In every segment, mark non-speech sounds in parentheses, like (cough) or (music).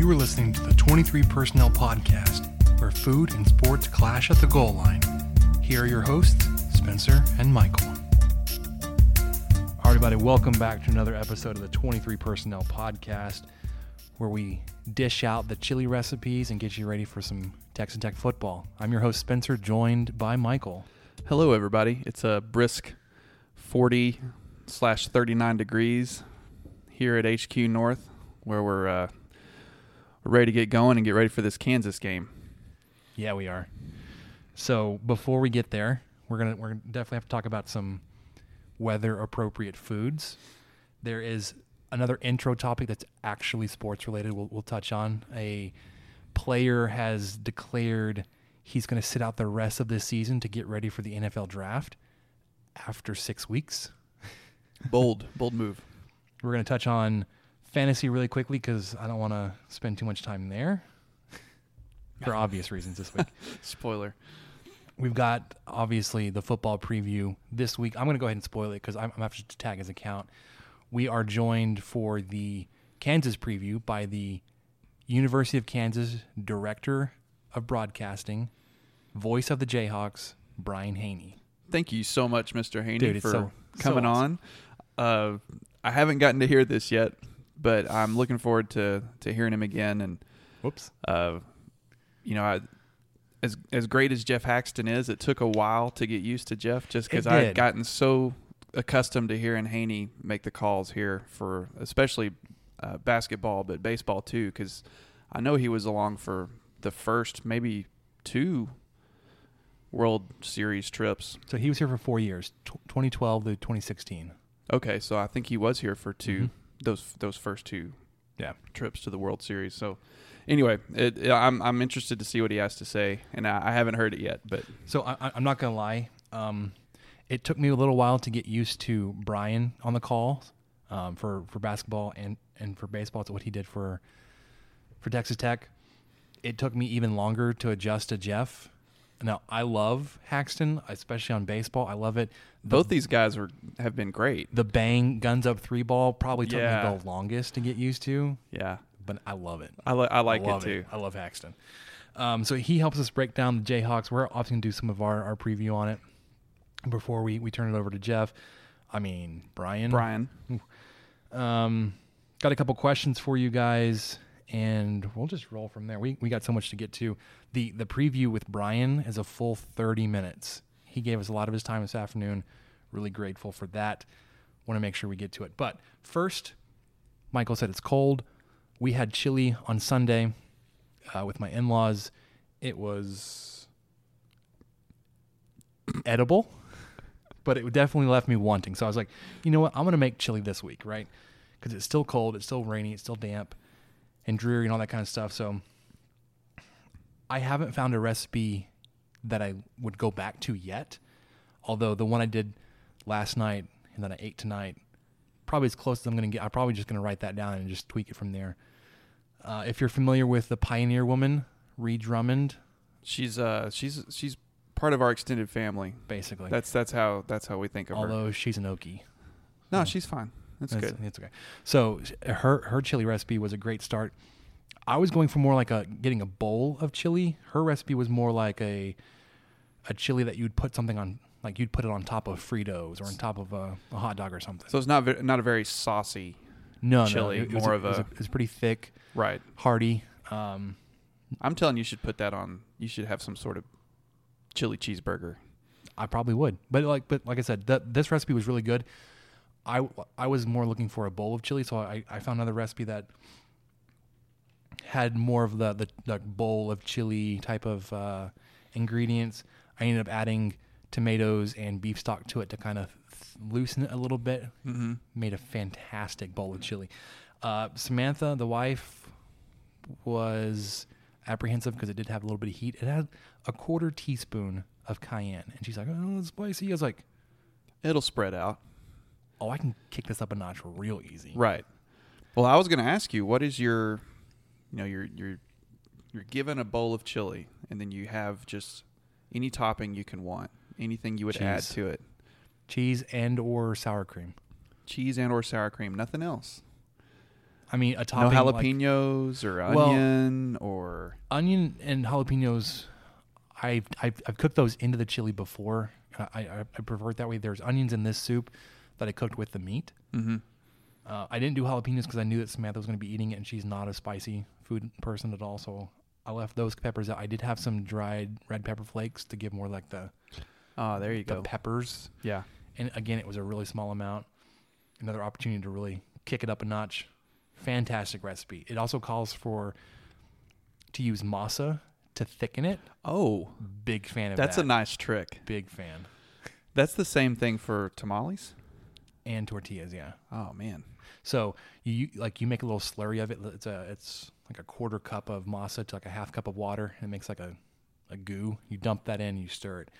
You are listening to the 23 Personnel Podcast, where food and sports clash at the goal line. Here are your hosts, Spencer and Michael. All right, everybody, welcome back to another episode of the 23 Personnel Podcast, where we dish out the chili recipes and get you ready for some Texas Tech football. I'm your host, Spencer, joined by Michael. Hello, everybody. It's a brisk 40 slash 39 degrees here at HQ North, where we're uh, we're ready to get going and get ready for this Kansas game. Yeah, we are. So before we get there, we're gonna we're gonna definitely have to talk about some weather appropriate foods. There is another intro topic that's actually sports related. We'll we'll touch on a player has declared he's going to sit out the rest of this season to get ready for the NFL draft after six weeks. Bold, bold move. (laughs) We're going to touch on fantasy really quickly because I don't want to spend too much time there (laughs) for obvious reasons this week. (laughs) Spoiler. We've got obviously the football preview this week. I'm going to go ahead and spoil it because I'm, I'm going to have to tag his account. We are joined for the Kansas preview by the University of Kansas Director of Broadcasting, voice of the Jayhawks, Brian Hanni. Thank you so much, Mr. Hanni, Dude, for so- so coming awesome. on. Uh, I haven't gotten to hear this yet, but I'm looking forward to, to hearing him again. And Whoops. uh, you know, I, as as great as Geoff Haxton is, it took a while to get used to Geoff, just because I'd gotten so accustomed to hearing Hanni make the calls here for especially uh, basketball, but baseball too, because I know he was along for the first maybe two World Series trips. So he was here for four years, tw 2012 to 2016. Okay, so I think he was here for 2 Mhm. Those those first two Yeah. trips to the World Series. So anyway, it, it- I'm I'm interested to see what he has to say, and I, I haven't heard it yet, but So I, I'm not gonna lie. Um, it took me a little while to get used to Brian on the call um, for for basketball and and for baseball. It's what he did for for Texas Tech. It took me even longer to adjust to Geoff. Now I love Haxton, especially on baseball. I love it. The, both these guys were have been great. the bang guns up three ball probably took Yeah. me the longest to get used to, Yeah, but I love it. I, li- I like love it too. I love Haxton. Um, so he helps us break down the Jayhawks. We're often going to do some of our, our preview on it before we, we turn it over to Geoff. I mean, Brian. Brian, Um, got a couple questions for you guys, and we'll just roll from there. We, we got so much to get to. The, the preview with Brian is a full 30 minutes. He gave us a lot of his time this afternoon. Really grateful for that. Want to make sure we get to it. But first, Michael said it's cold. We had chili on Sunday uh, with my in laws. It was edible, but it definitely left me wanting. So I was like, you know what? I'm going to make chili this week, right? Because it's still cold, it's still rainy, it's still damp and dreary and all that kind of stuff. So I haven't found a recipe that I would go back to yet. Although the one I did last night and then I ate tonight, probably as close as I'm going to get. I'm probably just going to write that down and just tweak it from there. Uh, if you're familiar with the Pioneer Woman, Ree Drummond, she's uh she's she's part of our extended family. basically. That's that's how that's how we think of her. although she's an Okie. No, she's fine. That's It's- good. It's okay. So her her chili recipe was a great start. I was going for more like a getting a bowl of chili. Her recipe was more like a a chili that you'd put something on, like you'd put it on top of Fritos or on top of a, a hot dog or something. So it's not ve- not a very saucy, no, chili, no, it, it more a- of it a- it was pretty thick, right? hearty. Um, I'm telling you, you should put that on. You should have some sort of chili cheeseburger. I probably would, but like, but like I said, that this recipe was really good. I I was more looking for a bowl of chili, so I, I found another recipe that had more of the the, the bowl of chili type of uh, ingredients. I ended up adding tomatoes and beef stock to it to kind of loosen it a little bit. Mm-hmm. Made a fantastic bowl of chili. Uh, Samantha, the wife, was apprehensive because it did have a little bit of heat. It had a quarter teaspoon of cayenne, and she's like, "Oh, it's spicy." I was like, It'll spread out. "Oh, I can kick this up a notch real easy." Right. Well, I was going to ask you, what is your, you know, you're you're you're given a bowl of chili, and then you have just any topping you can want, anything you would add to it, Cheese and or sour cream. cheese and or sour cream, nothing else. I mean, a No topping like jalapenos or Well- onion or onion and jalapenos. I've, I've I've cooked those into the chili before. I, I I prefer it that way. There's onions in this soup that I cooked with the meat. mm-hmm. Uh, I didn't do jalapenos because I knew that Samantha was going to be eating it, and she's not a spicy food person at all. So I left those peppers out. I did have some dried red pepper flakes to give more like the Oh, there you the go. peppers. yeah. And again, it was a really small amount. Another opportunity to really kick it up a notch. Fantastic recipe. It also calls for to use masa to thicken it. Oh, Big fan of that's that. That's a nice trick. big fan. That's the same thing for tamales. And tortillas, yeah. Oh man. So you like you make a little slurry of it. It's a it's like a quarter cup of masa to like a half cup of water, and it makes like a, a goo. You dump that in, you stir it.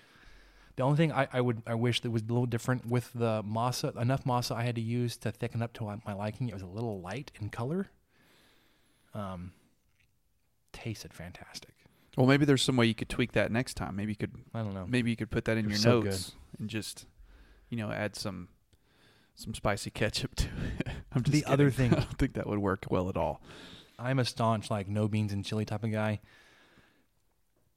The only thing I, I would I wish that was a little different with the masa. Enough masa I had to use to thicken up to my- liking. It was a little light in color. Um, tasted fantastic. Well, maybe there's some way you could tweak that next time. Maybe you could I don't know. maybe you could put that in your so notes and just you know add some some spicy ketchup to it. (laughs) I'm just The other thing- (laughs) I don't think that would work well at all. I'm a staunch like no beans and chili type of guy.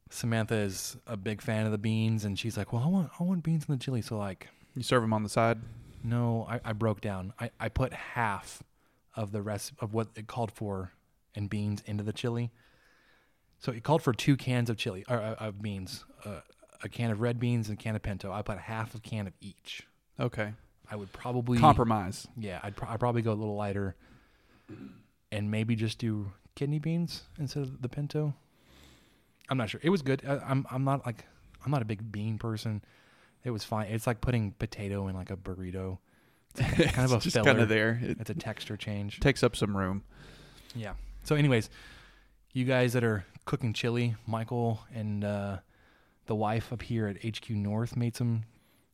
Samantha is a big fan of the beans, and she's like, "Well, I want I want beans in the chili." So like, You serve them on the side. no, I, I broke down. I, I put half of the rest of what it called for in beans into the chili. So it called for two cans of chili or uh, of beans, uh, a can of red beans and a can of pinto. I put half a can of each. Okay. I would probably Compromise. Yeah, I'd, pro- I'd probably go a little lighter, and maybe just do kidney beans instead of the pinto. I'm not sure. It was good. I, I'm I'm not like I'm not a big bean person. It was fine. It's like putting potato in like a burrito. It's (laughs) kind of a just filler. kind of there. It It's a texture change. takes up some room. Yeah. So, anyways, you guys that are cooking chili, Michael and uh, the wife up here at HQ North made some.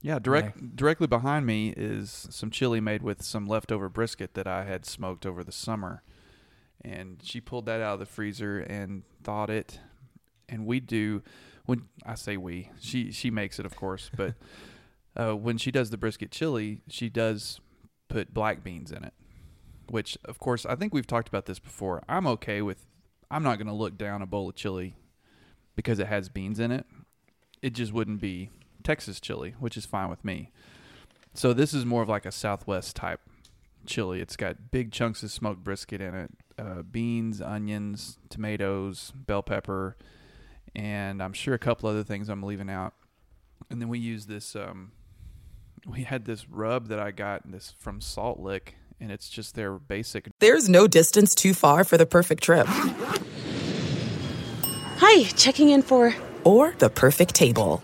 Yeah, direct directly behind me is some chili made with some leftover brisket that I had smoked over the summer. And she pulled that out of the freezer and thawed it. And we do when I say we, she she makes it of course, (laughs) but uh, when she does the brisket chili, she does put black beans in it. Which of course I think we've talked about this before. I'm okay with I'm not going to look down a bowl of chili because it has beans in it. It just wouldn't be Texas chili, which is fine with me. So this is more of like a Southwest type chili. It's got big chunks of smoked brisket in it, uh, beans, onions, tomatoes, bell pepper, and I'm sure a couple other things I'm leaving out. And then we use this. Um, we had this rub that I got this from Salt Lick, and it's just their basic. There's no distance too far for the perfect trip. Hi, checking in for. Or the perfect table.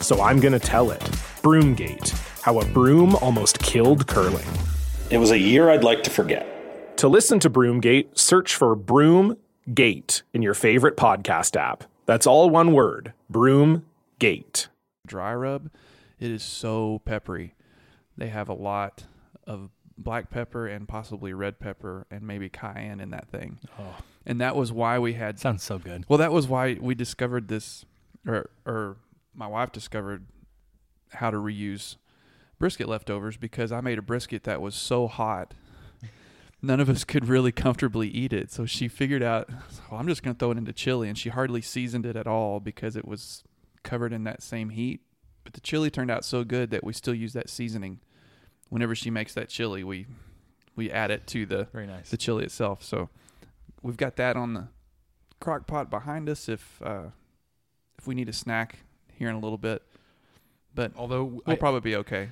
so I'm going to tell it. Broomgate How a Broom Almost Killed Curling. It was a year I'd like to forget. To listen to Broomgate, search for Broomgate in your favorite podcast app. That's all one word Broomgate. dry rub, it is so peppery they have a lot of black pepper and possibly red pepper and maybe cayenne in that thing. Oh. And that was why we had Sounds so good. Well, that was why we discovered this or or my wife discovered how to reuse brisket leftovers because I made a brisket that was so hot none of us could really comfortably eat it. So she figured out, well, I'm just going to throw it into chili, and she hardly seasoned it at all because it was covered in that same heat. But the chili turned out so good that we still use that seasoning. Whenever she makes that chili, we we add it to the Very nice. the chili itself. So we've got that on the crock pot behind us if uh, if we need a snack here in a little bit. But Although we'll I, probably be okay.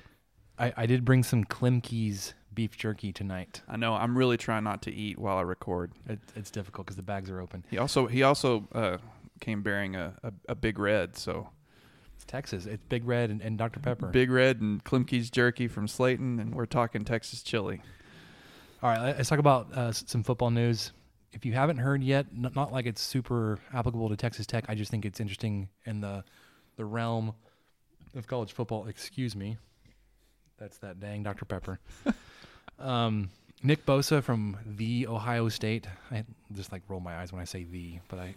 I, I did bring some Klemke's beef jerky tonight. I know I'm really trying not to eat while I record. It, it's difficult because the bags are open. He also he also uh, came bearing a, a, a big red, so It's Texas. It's Big Red and, and Dr Pepper. big red and Klemke's jerky from Slaton, and we're talking Texas chili. All right, let's talk about uh, some football news. If you haven't heard yet, n- not like it's super applicable to Texas Tech. I just think it's interesting in the the realm of college football. Excuse me, that's that dang Dr Pepper. (laughs) um, Nick Bosa from the Ohio State. I just like roll my eyes when I say the, but I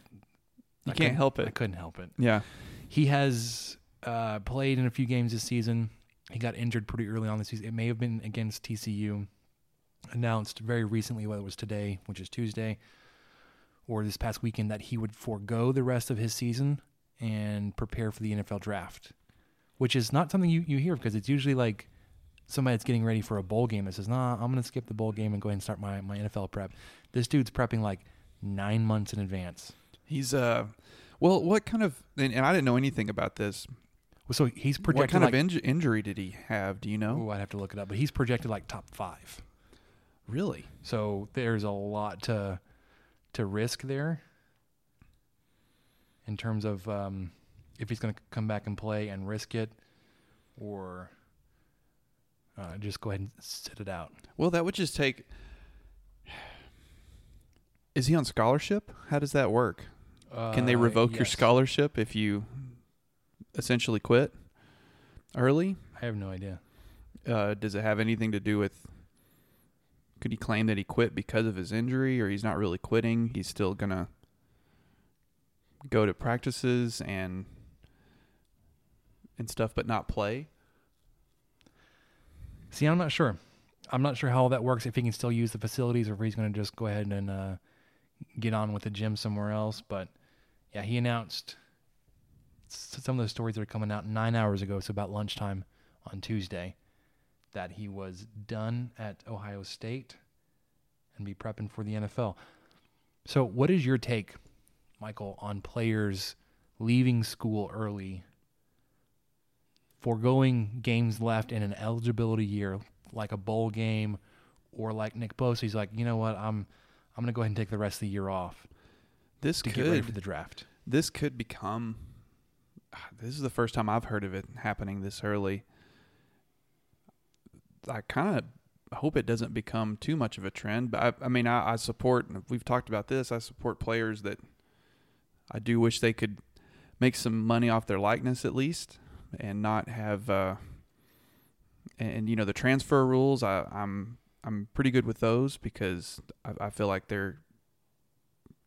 You I can't help it. I couldn't help it. Yeah, He has uh, played in a few games this season. He got injured pretty early on this season. It may have been against TCU. Announced very recently, whether it was today, which is Tuesday, or this past weekend, that he would forego the rest of his season and prepare for the NFL draft, which is not something you, you hear because it's usually like somebody that's getting ready for a bowl game that says, nah, I'm going to skip the bowl game and go ahead and start my, my NFL prep. This dude's prepping like nine months in advance. he's uh, well, what kind of? And, and I didn't know anything about this. So he's projected What kind like, of inj- injury did he have? Do you know? Oh, I'd have to look it up, but he's projected like top five. Really? So there's a lot to to risk there in terms of um, if he's going to come back and play and risk it, or uh, just go ahead and sit it out. Well, that would just take. Is he on scholarship? How does that work? Can they Uh, revoke your scholarship if you essentially quit early? I have no idea. Uh, does it have anything to do with? Could he claim that he quit because of his injury, or he's not really quitting? He's still gonna go to practices and and stuff, but not play. See, I'm not sure. I'm not sure how that works. If he can still use the facilities, or if he's going to just go ahead and uh, get on with the gym somewhere else. But yeah, he announced some of the stories that are coming out nine hours ago, so about lunchtime on Tuesday, that he was done at Ohio State and be prepping for the NFL. So, what is your take, Michael, on players leaving school early? foregoing games left in an eligibility year, like a bowl game, or like Nick Bosa, he's like, you know what, I'm I'm gonna go ahead and take the rest of the year off This to could get ready for the draft. this could become ah, this is the first time I've heard of it happening this early. I kind of hope it doesn't become too much of a trend, but I, I mean, I, I support. We've talked about this. I support players that I do wish they could make some money off their likeness at least, and not have. Uh, and, you know the transfer rules. I, I'm I'm pretty good with those because I, I feel like they're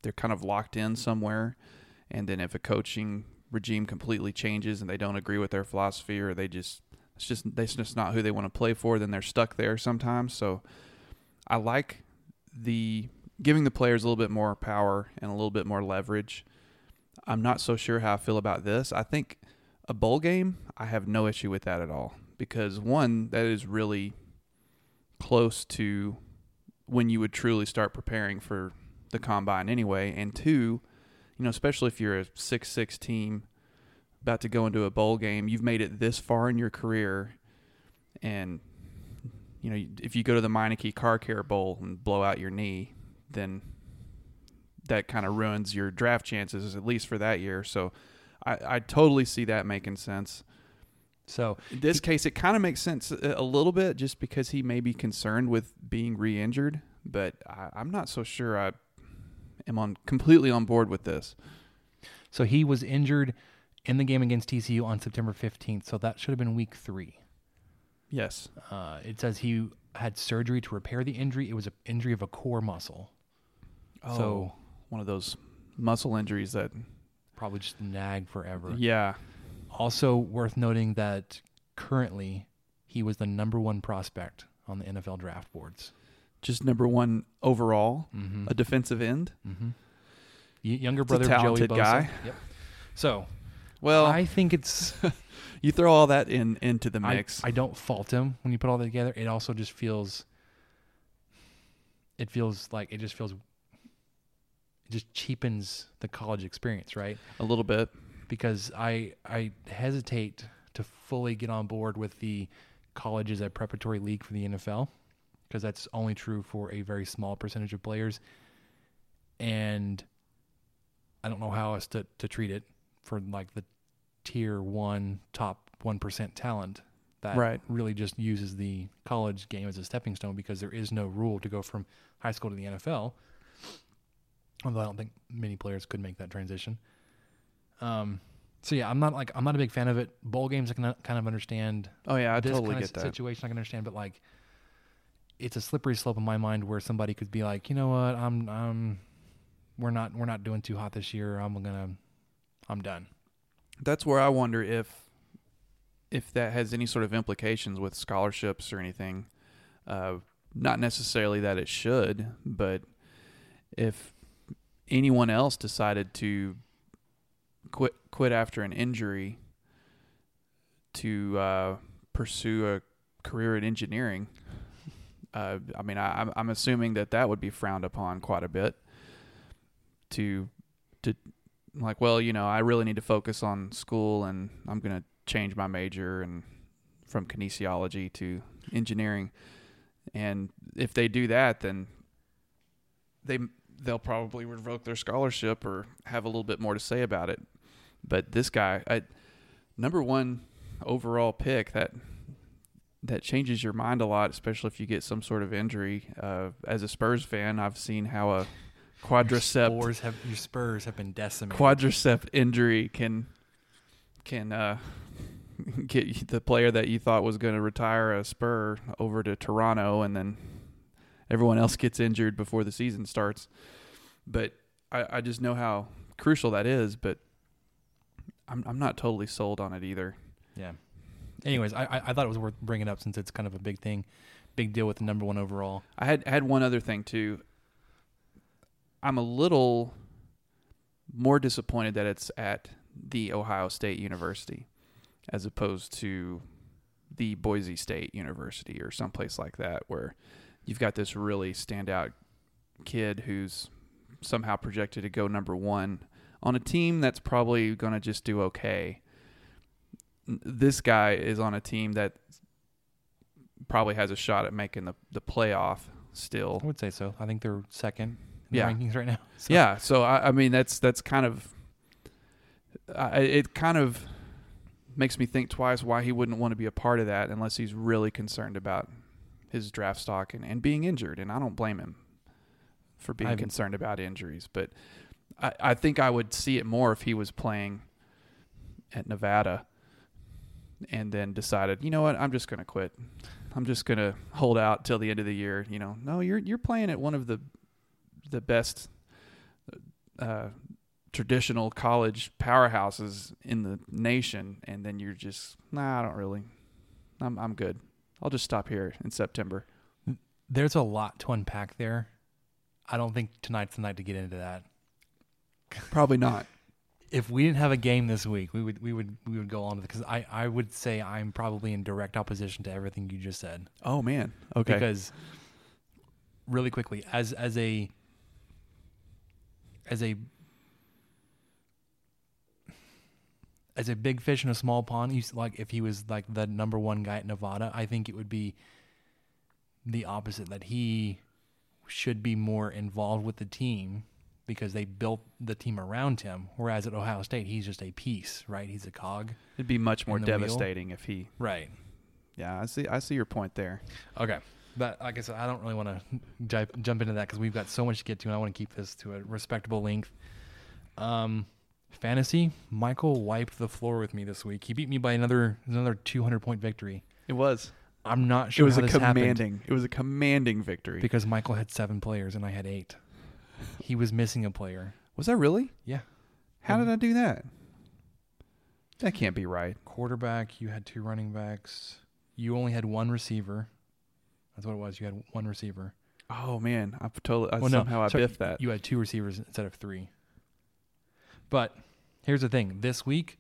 they're kind of locked in somewhere and then if a coaching regime completely changes and they don't agree with their philosophy or they just it's just that's just not who they want to play for then they're stuck there sometimes so i like the giving the players a little bit more power and a little bit more leverage i'm not so sure how i feel about this. I think a bowl game i have no issue with that at all because one that is really close to when you would truly start preparing for the combine anyway. And two you know, especially if you're a six six team about to go into a bowl game, you've made it this far in your career, and you know if you go to the Meineke Car Care Bowl and blow out your knee, then that kind of ruins your draft chances at least for that year. So I, I totally see that making sense. So In this case, it kind of makes sense a a little bit just because he may be concerned with being re-injured, but I, I'm not so sure I am on completely on board with this. so he was injured in the game against TCU on September 15th, so that should have been week three. Yes. Uh, it says he had surgery to repair the injury. It was an injury of a core muscle. Oh, So one of those muscle injuries that. probably just nag forever. Yeah. Also worth noting that currently he was the number one prospect on the NFL draft boards. Just number one overall, Mhm. a defensive end. Mm-hmm. younger It's brother Joey talented Bosa. guy. Yep. So, Well, I think it's (laughs) you throw all that in into the I, mix. I don't fault him when you put all that together. It also just feels it feels like it just feels it just cheapens the college experience, right? a little bit. Because I I hesitate to fully get on board with the college as a preparatory league for the NFL because that's only true for a very small percentage of players and I don't know how else to, to treat it for like the tier one top one percent talent that Right. really just uses the college game as a stepping stone because there is no rule to go from high school to the NFL. Although I don't think many players could make that transition. Um, so yeah, I'm not like I'm not a big fan of it. Bowl games I can kind of understand. Oh yeah, I this totally kind get of that. situation I can understand, but like it's a slippery slope in my mind where somebody could be like, you know what, I'm I'm we're not we're not doing too hot this year. I'm gonna I'm done. That's where I wonder if if that has any sort of implications with scholarships or anything. Uh, not necessarily that it should, but if anyone else decided to quit quit after an injury to uh, pursue a career in engineering, uh, I mean, I, I'm- assuming that that would be frowned upon quite a bit. To to like, well, you know, I really need to focus on school, and I'm going to change my major and from kinesiology to engineering. And if they do that, then they they'll probably revoke their scholarship or have a little bit more to say about it. But this guy, I, number one overall pick, that that changes your mind a lot, especially if you get some sort of injury. Uh, as a Spurs fan, I've seen how a quadricep Your Spurs have your Spurs have been decimated. quadricep injury can can uh, (laughs) get the player that you thought was going to retire a Spur over to Toronto, and then everyone else gets injured before the season starts. But I, I just know how crucial that is. But I'm I'm not totally sold on it either. Yeah. Anyways, I I I thought it was worth bringing up since it's kind of a big thing, big deal with the number one overall. I had had one other thing too. I'm a little more disappointed that it's at the Ohio State University as opposed to the Boise State University or someplace like that where you've got this really standout kid who's somehow projected to go number 1 on a team that's probably going to just do okay. This guy is on a team that probably has a shot at making the the playoff still. I would say so. I think they're second in Yeah. the rankings right now. (laughs) So- Yeah, so I, I mean that's that's kind of it kind of makes me think twice why he wouldn't want to be a part of that unless he's really concerned about his draft stock and, and being injured, and I don't blame him for being I've- concerned about injuries. But I, I think I would see it more if he was playing at Nevada and then decided, you know what, I'm just going to quit. I'm just going to hold out till the end of the year. You know, no, you're you're playing at one of the the best uh, traditional college powerhouses in the nation, and then you're just, nah, I don't really. I'm I'm good. I'll just stop here in September. There's a lot to unpack there. I don't think tonight's the night to get into that. Probably not. (laughs) If we didn't have a game this week, we would we would we would go on to because I I would say I'm probably in direct opposition to everything you just said. Oh man. Okay. Because really quickly, as as a as a as a big fish in a small pond, you s- like if he was like the number one guy at Nevada, I think it would be the opposite that he should be more involved with the team because they built the team around him. Whereas at Ohio State, he's just a piece, right? He's a cog. It'd be much more in the wheel. devastating if he. Right. Yeah, I see. I see your point there. Okay. But like I said, I don't really want to jump into that because we've got so much to get to, and I want to keep this to a respectable length. Um, fantasy, Michael wiped the floor with me this week. He beat me by another another 200 point victory. It was. I'm not sure. It sure was how a this happened commanding. It was a commanding victory. because Michael had seven players and I had eight. He was missing a player. was that really? Yeah. How did I do that? That can't be right. Quarterback, you had two running backs. You only had one receiver. That's what it was. You had one receiver. Oh man, I've totally I Well, no, somehow I sorry, biffed that. You had two receivers instead of three. But here's the thing: this week,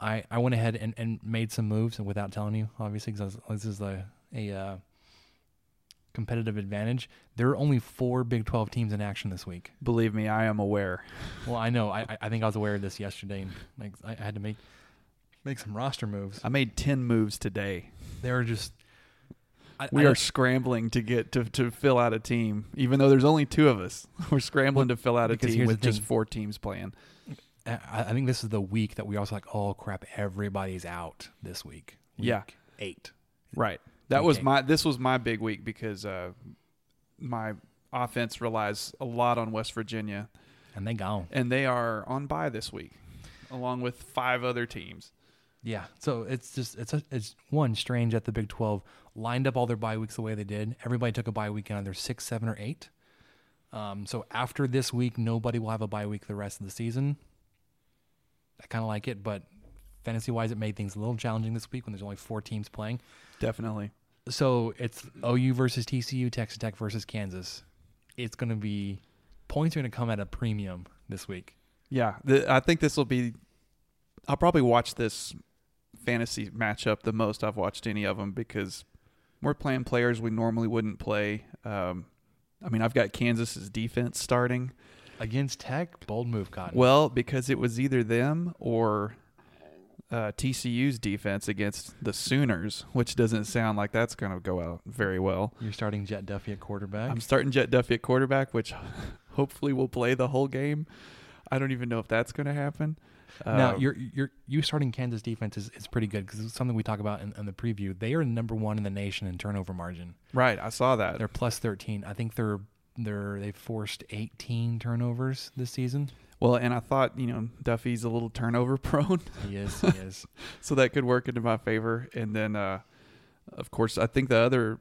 I I went ahead and, and made some moves, and without telling you, obviously, because this is a a uh, competitive advantage. There are only four Big Twelve teams in action this week. Believe me, I am aware. Well, I know. I I think I was aware of this yesterday, and like I had to make make some roster moves. I made ten moves today. They were just. I, We I- are scrambling to get to, to fill out a team, even though there's only two of us. (laughs) We're scrambling to fill out a team with just four teams playing. I, I think this is the week that we also like. Oh crap! Everybody's out this week. Yeah. Eight. Right. That Week was eight. my. This was my big week because uh, my offense relies a lot on West Virginia, and they gone. and they are on bye this week, along with five other teams. Yeah, so it's just it's a, it's one strange that the Big Twelve lined up all their bye weeks the way they did. Everybody took a bye week on either six, seven, or eight. Um, so after this week, nobody will have a bye week the rest of the season. I kind of like it, but fantasy wise, it made things a little challenging this week when there's only four teams playing. Definitely. So it's OU versus TCU, Texas Tech versus Kansas. It's going to be points are going to come at a premium this week. Yeah, the, I think this will be. I'll probably watch this fantasy matchup the most I've watched any of them because we're playing players we normally wouldn't play. Um, I mean, I've got Kansas's defense starting. Against Tech, bold move, Cotton. Well, because it was either them or uh, TCU's defense against the Sooners, which doesn't sound like that's going to go out very well. You're starting Jett Duffey at quarterback. I'm starting Jett Duffey at quarterback, which (laughs) hopefully will play the whole game. I don't even know if that's going to happen. Now, Um, you're you're you starting Kansas defense is, is pretty good because it's something we talk about in, in the preview. They are number one in the nation in turnover margin. right. I saw that. They're plus thirteen. I think they're they're they forced eighteen turnovers this season. Well, and I thought, you know, Duffey's a little turnover (laughs) prone. He is. He is. (laughs) so that could work into my favor. And then, uh, of course, I think the other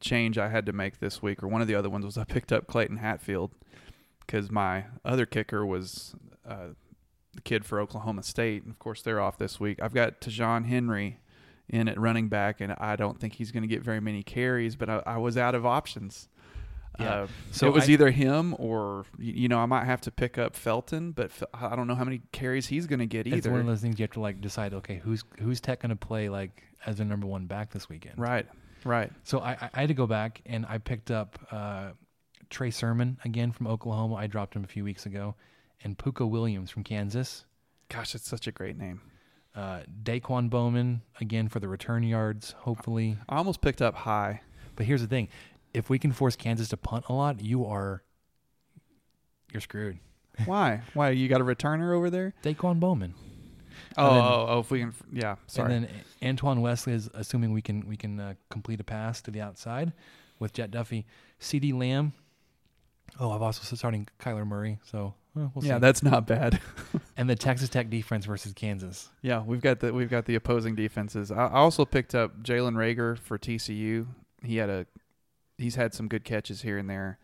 change I had to make this week, or one of the other ones, was I picked up Clayton Hatfield because my other kicker was uh, the kid for Oklahoma State. And of course, they're off this week. I've got Ta'Zhawn Henry in at running back, and I don't think he's going to get very many carries, but I, I was out of options. Yeah. Uh, So so it was I- either him or you know I might have to pick up Felton, but I don't know how many carries he's going to get either. It's one of those things you have to like decide. Okay, who's who's Tech going to play like as their number one back this weekend? Right, right. So I, I I had to go back and I picked up uh, Trey Sermon again from Oklahoma. I dropped him a few weeks ago, and Pooka Williams from Kansas. Gosh, it's such a great name. Uh, Daquan Bowman again for the return yards, hopefully. I almost picked up high. But here's the thing: if we can force Kansas to punt a lot, you are you're screwed. (laughs) Why? Why you got a returner over there? Daquan Bowman. Oh, then- oh, oh, if we can, yeah. Sorry. And then Antoine Wesley is assuming we can we can uh, complete a pass to the outside with Jett Duffey. CeeDee Lamb. Oh, I've also starting Kyler Murray. So well, we'll yeah, see. that's not bad. (laughs) and the Texas Tech defense versus Kansas. yeah, we've got the we've got the opposing defenses. I, I also picked up Jalen Reagor for TCU. He had a he's had some good catches here and there.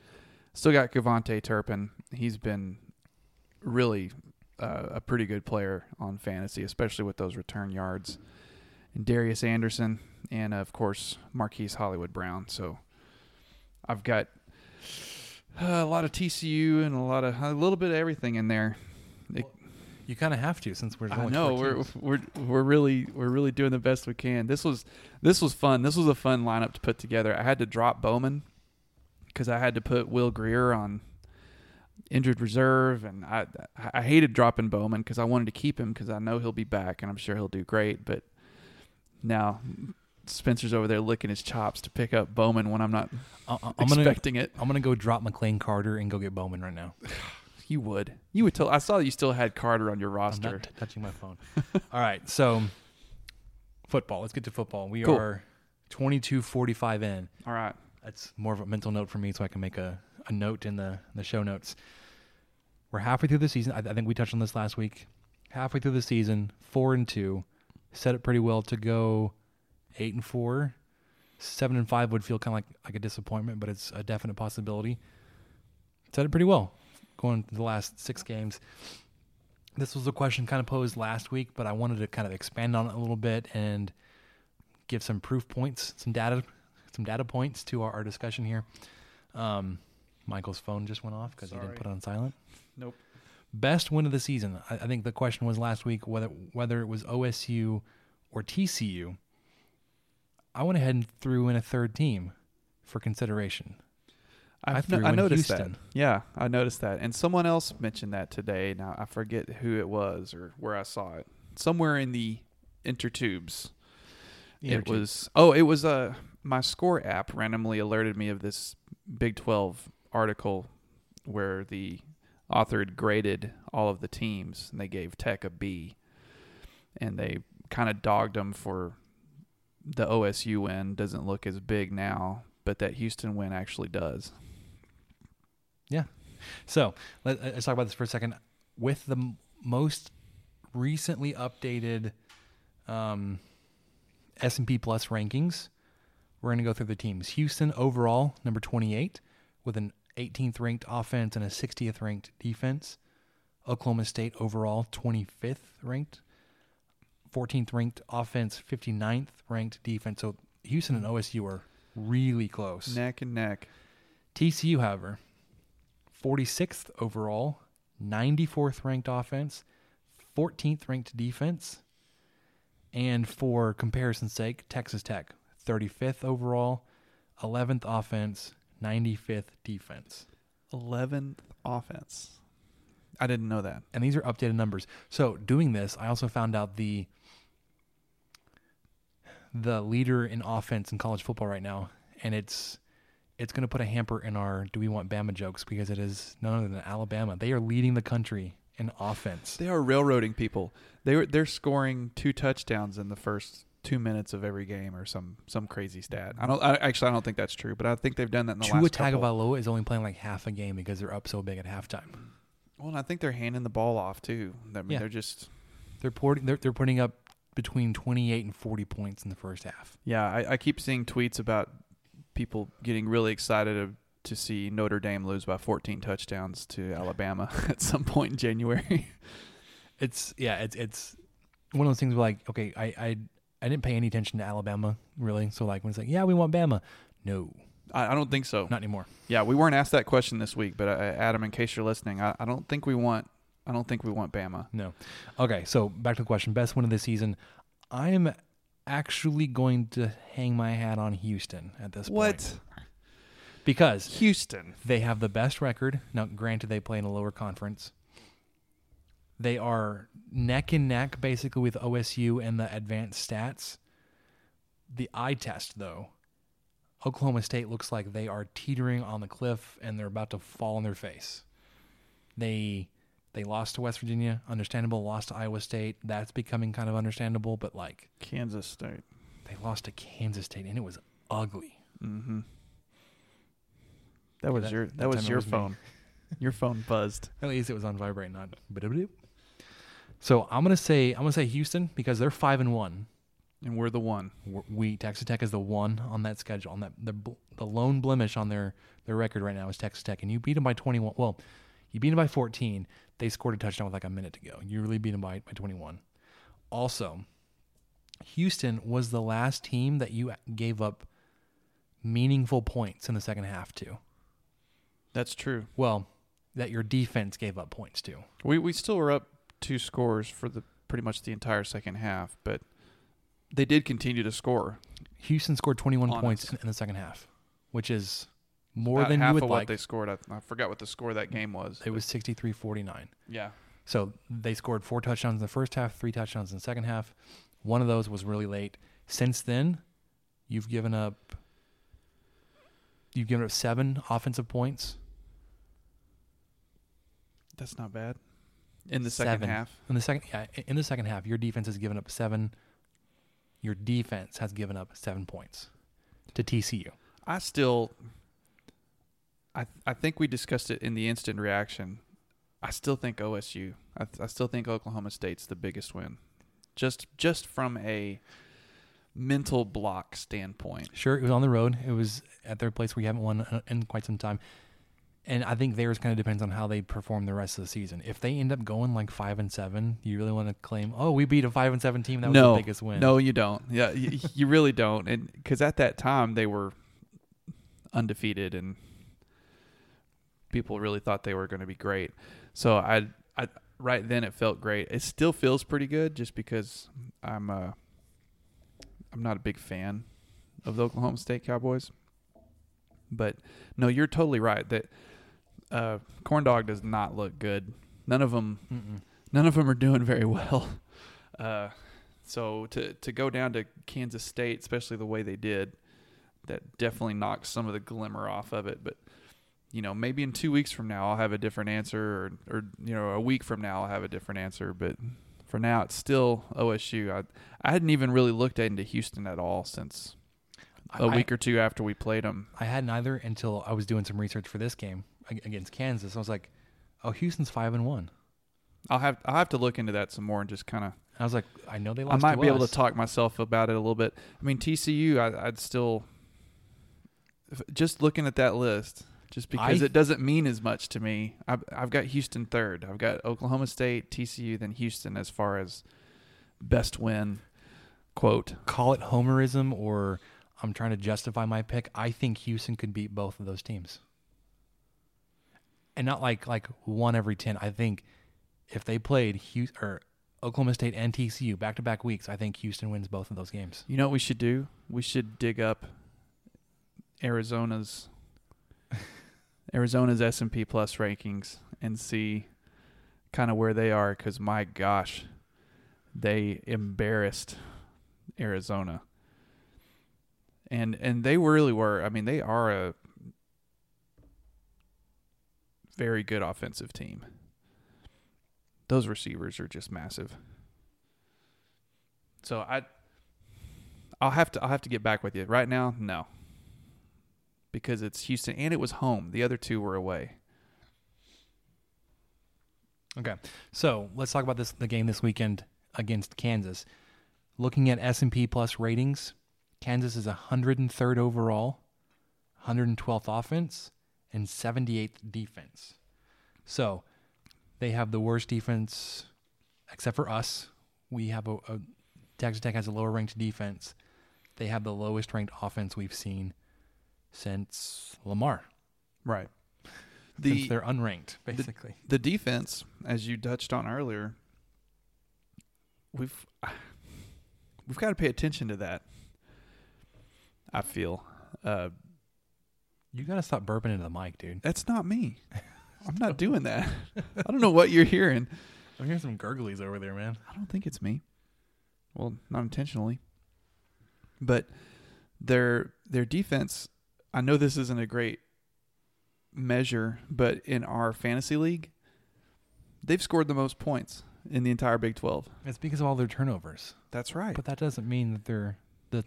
Still got KaVontae Turpin. He's been really uh, a pretty good player on fantasy, especially with those return yards. And Darius Anderson, and of course Marquise Hollywood Brown. So I've got uh, a lot of TCU and a lot of a little bit of everything in there. It- You kind of have to since we're I going. know we're we're we're really we're really doing the best we can. This was this was fun. This was a fun lineup to put together. I had to drop Bowman because I had to put Will Grier on injured reserve, and I I hated dropping Bowman because I wanted to keep him because I know he'll be back and I'm sure he'll do great. But now Spencer's over there licking his chops to pick up Bowman when I'm not I, I- I'm gonna, expecting it. I'm gonna go drop McLane Carter and go get Bowman right now. (sighs) (laughs) You would you would tell. I saw that you still had Carter on your I'm roster. not t- touching my phone. (laughs) All right, so football. Let's get to football. We Cool. are 22:45 in. All right. That's more of a mental note for me, so I can make a, a note in the the show notes. We're halfway through the season. I, I think we touched on this last week. Halfway through the season, four and two, set it pretty well to go eight and four. Seven and five would feel kind of like like a disappointment, but it's a definite possibility. Set it pretty well going to the last six games. This was a question kind of posed last week, but I wanted to kind of expand on it a little bit and give some proof points, some data, some data points to our, our discussion here. Um, Michael's phone just went off because he didn't put it on silent. Nope. Best win of the season. I, I think the question was last week whether whether it was OSU or TCU. I went ahead and threw in a third team for consideration. I I've no- I noticed Houston. that. Yeah, I noticed that. And someone else mentioned that today. Now I forget who it was or where I saw it. Somewhere in the intertubes. It was oh, it was uh, my score app randomly alerted me of this Big 12 article where the author had graded all of the teams and they gave Tech a B. And they kind of dogged them for the OSU win doesn't look as big now, but that Houston win actually does. Yeah. So let, let's talk about this for a second. With the m- most recently updated um, S&P Plus rankings, we're going to go through the teams. Houston overall, number 28, with an 18th ranked offense and a 60th ranked defense. Oklahoma State overall, 25th ranked. 14th ranked offense, 59th ranked defense. So Houston and OSU are really close. Neck and neck. TCU, however, 46th overall, 94th ranked offense, 14th ranked defense, and for comparison's sake, Texas Tech, 35th overall, 11th offense, 95th defense. 11th offense. I didn't know that. And these are updated numbers. So, doing this, I also found out the the leader in offense in college football right now, and it's it's going to put a hamper in our do we want Bama jokes because it is none other than Alabama. They are leading the country in offense. They are railroading people. They were they're scoring two touchdowns in the first two minutes of every game, or some some crazy stat. I don't I, actually I don't think that's true, but I think they've done that in the Tua last couple. Tagovailoa is only playing like half a game because they're up so big at halftime. Well, and I think they're handing the ball off too. I mean, Yeah. they're just They're putting they're, they're putting up between 28 and 40 points in the first half. yeah. I, I keep seeing tweets about people getting really excited to, to see Notre Dame lose by 14 touchdowns to Alabama (laughs) at some point in January. (laughs) it's yeah, it's it's one of those things where like, okay, I I I didn't pay any attention to Alabama really. So like when it's like, yeah, we want Bama. No, I, I don't think so. not anymore. Yeah, we weren't asked that question this week, but uh, Adam, in case you're listening, I, I don't think we want. I don't think we want Bama. No. Okay, so back to the question. Best win of the season. I am actually going to hang my hat on Houston at this point. What? Because Houston? they have the best record. Now, granted, they play in a lower conference. They are neck and neck basically with OSU and the advanced stats. The eye test, though, Oklahoma State looks like they are teetering on the cliff and they're about to fall on their face. They they lost to West Virginia, understandable. Lost to Iowa State, that's becoming kind of understandable. But like Kansas State. they lost to Kansas State and it was ugly. Mm-hmm. That was that- your that that was your was phone. (laughs) your phone buzzed. At least it was on vibrate, not. So I'm gonna say I'm gonna say Houston because they're five and one. And we're the one. We're- We Texas Tech is the one on that schedule. On that the the lone blemish on their their record right now is Texas Tech, and you beat them by 21. Well, you beat them by 14. They scored a touchdown with like a minute to go. You really beat them by by 21. Also, Houston was the last team that you gave up meaningful points in the second half to. That's true. Well, that your defense gave up points to. We we still were up two scores for the pretty much the entire second half, but they did continue to score. Houston scored 21 On points in, in the second half, which is more About than half you would of like. what they scored. I, I forgot what the score of that mm. game was. it was 63-49. yeah. So they scored four touchdowns in the first half, three touchdowns in the second half. One of those was really late. Since then, you've given up you've given up seven offensive points. That's not bad. In the second Seven. half. In the second yeah, in the second half, your defense has given up seven. Your defense has given up seven points to TCU. I still I I think we discussed it in the instant reaction. I still think OSU. I, I still think Oklahoma State's the biggest win. Just just from a mental block standpoint. Sure, it was on the road. It was at their place where you haven't won in quite some time. And I think theirs kind of depends on how they perform the rest of the season. If they end up going like five and seven, you really want to claim, "Oh, we beat a five and seven team. That was no, the biggest win." No, you don't. Yeah, you, you really don't. And because at that time they were undefeated, and people really thought they were going to be great. So I, I, right then it felt great. It still feels pretty good, just because I'm, uh, I'm not a big fan of the Oklahoma State Cowboys. But no, you're totally right that uh, corn dog does not look good. None of them, Mm-mm. none of them are doing very well. (laughs) Uh, so to to go down to Kansas State, especially the way they did, that definitely knocks some of the glimmer off of it. But you know, maybe in two weeks from now I'll have a different answer, or or you know, a week from now I'll have a different answer. But for now, it's still OSU. I I hadn't even really looked into Houston at all since a I- week or two after we played them. I hadn't either until I was doing some research for this game against Kansas. I was like, "Oh, Houston's five and one." I'll have I'll have to look into that some more and just kind of. I was like, "I know they lost. I might be able to talk myself about it a little bit. I mean, TCU, I, I'd still just looking at that list, just because I- it doesn't mean as much to me. I've I've got Houston third. I've got Oklahoma State, TCU, then Houston as far as best win. Quote. Call it homerism, or I'm trying to justify my pick. I think Houston could beat both of those teams, and not like like one every ten. I think if they played Houston or Oklahoma State and TCU back to back weeks, I think Houston wins both of those games. You know what we should do? We should dig up Arizona's Arizona's S and P Plus rankings and see kind of where they are. Because my gosh, they embarrassed Arizona, and and they really were. I mean, they are a very good offensive team. Those receivers are just massive. So I I'll have to I'll have to get back with you. Right now, no. Because it's Houston and it was home. The other two were away. Okay, so let's talk about this the game this weekend against Kansas. Looking at S and P Plus ratings, Kansas is 103rd overall, 112th offense, and 78th defense. So they have the worst defense, except for us. We have a, a Texas Tech has a lower ranked defense. They have the lowest ranked offense we've seen since Lamar. Right. since they're unranked, basically. The, the defense, as you touched on earlier, we've we've got to pay attention to that. I feel. Uh, you got to stop burping into the mic, dude. That's not me. (laughs) I'm not doing that. I don't know what you're hearing. I'm hearing some gurglies over there, man. I don't think it's me. Well, not intentionally. But their their defense, I know this isn't a great measure, but in our fantasy league, they've scored the most points in the entire Big 12. It's because of all their turnovers. That's right. But that doesn't mean that they're the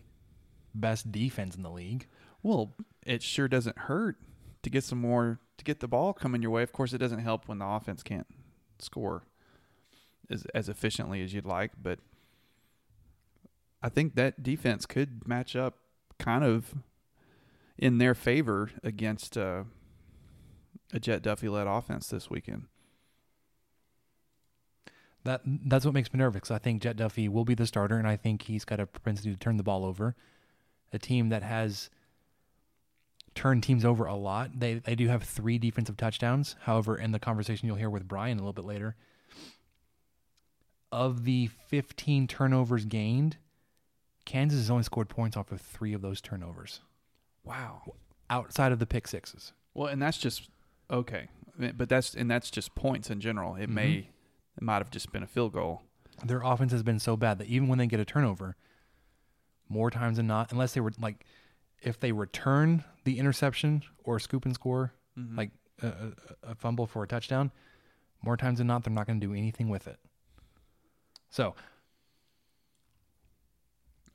best defense in the league. Well, it sure doesn't hurt to get some more to get the ball coming your way. Of course, it doesn't help when the offense can't score as as efficiently as you'd like, but I think that defense could match up kind of in their favor against uh, a Jett Duffey led offense this weekend. That that's what makes me nervous. I think Jett Duffey will be the starter, and I think he's got a propensity to turn the ball over. A team that has turned teams over a lot. They they do have three defensive touchdowns. However, in the conversation you'll hear with Brian a little bit later, of the 15 turnovers gained, Kansas has only scored points off of three of those turnovers. Wow. Outside of the pick sixes. Well, and that's just okay, but that's and that's just points in general. It may it might have just been a field goal. Their offense has been so bad that even when they get a turnover, more times than not, unless they were like, if they return the interception or scoop and score, Mhm. like a, a fumble for a touchdown, more times than not, they're not going to do anything with it. So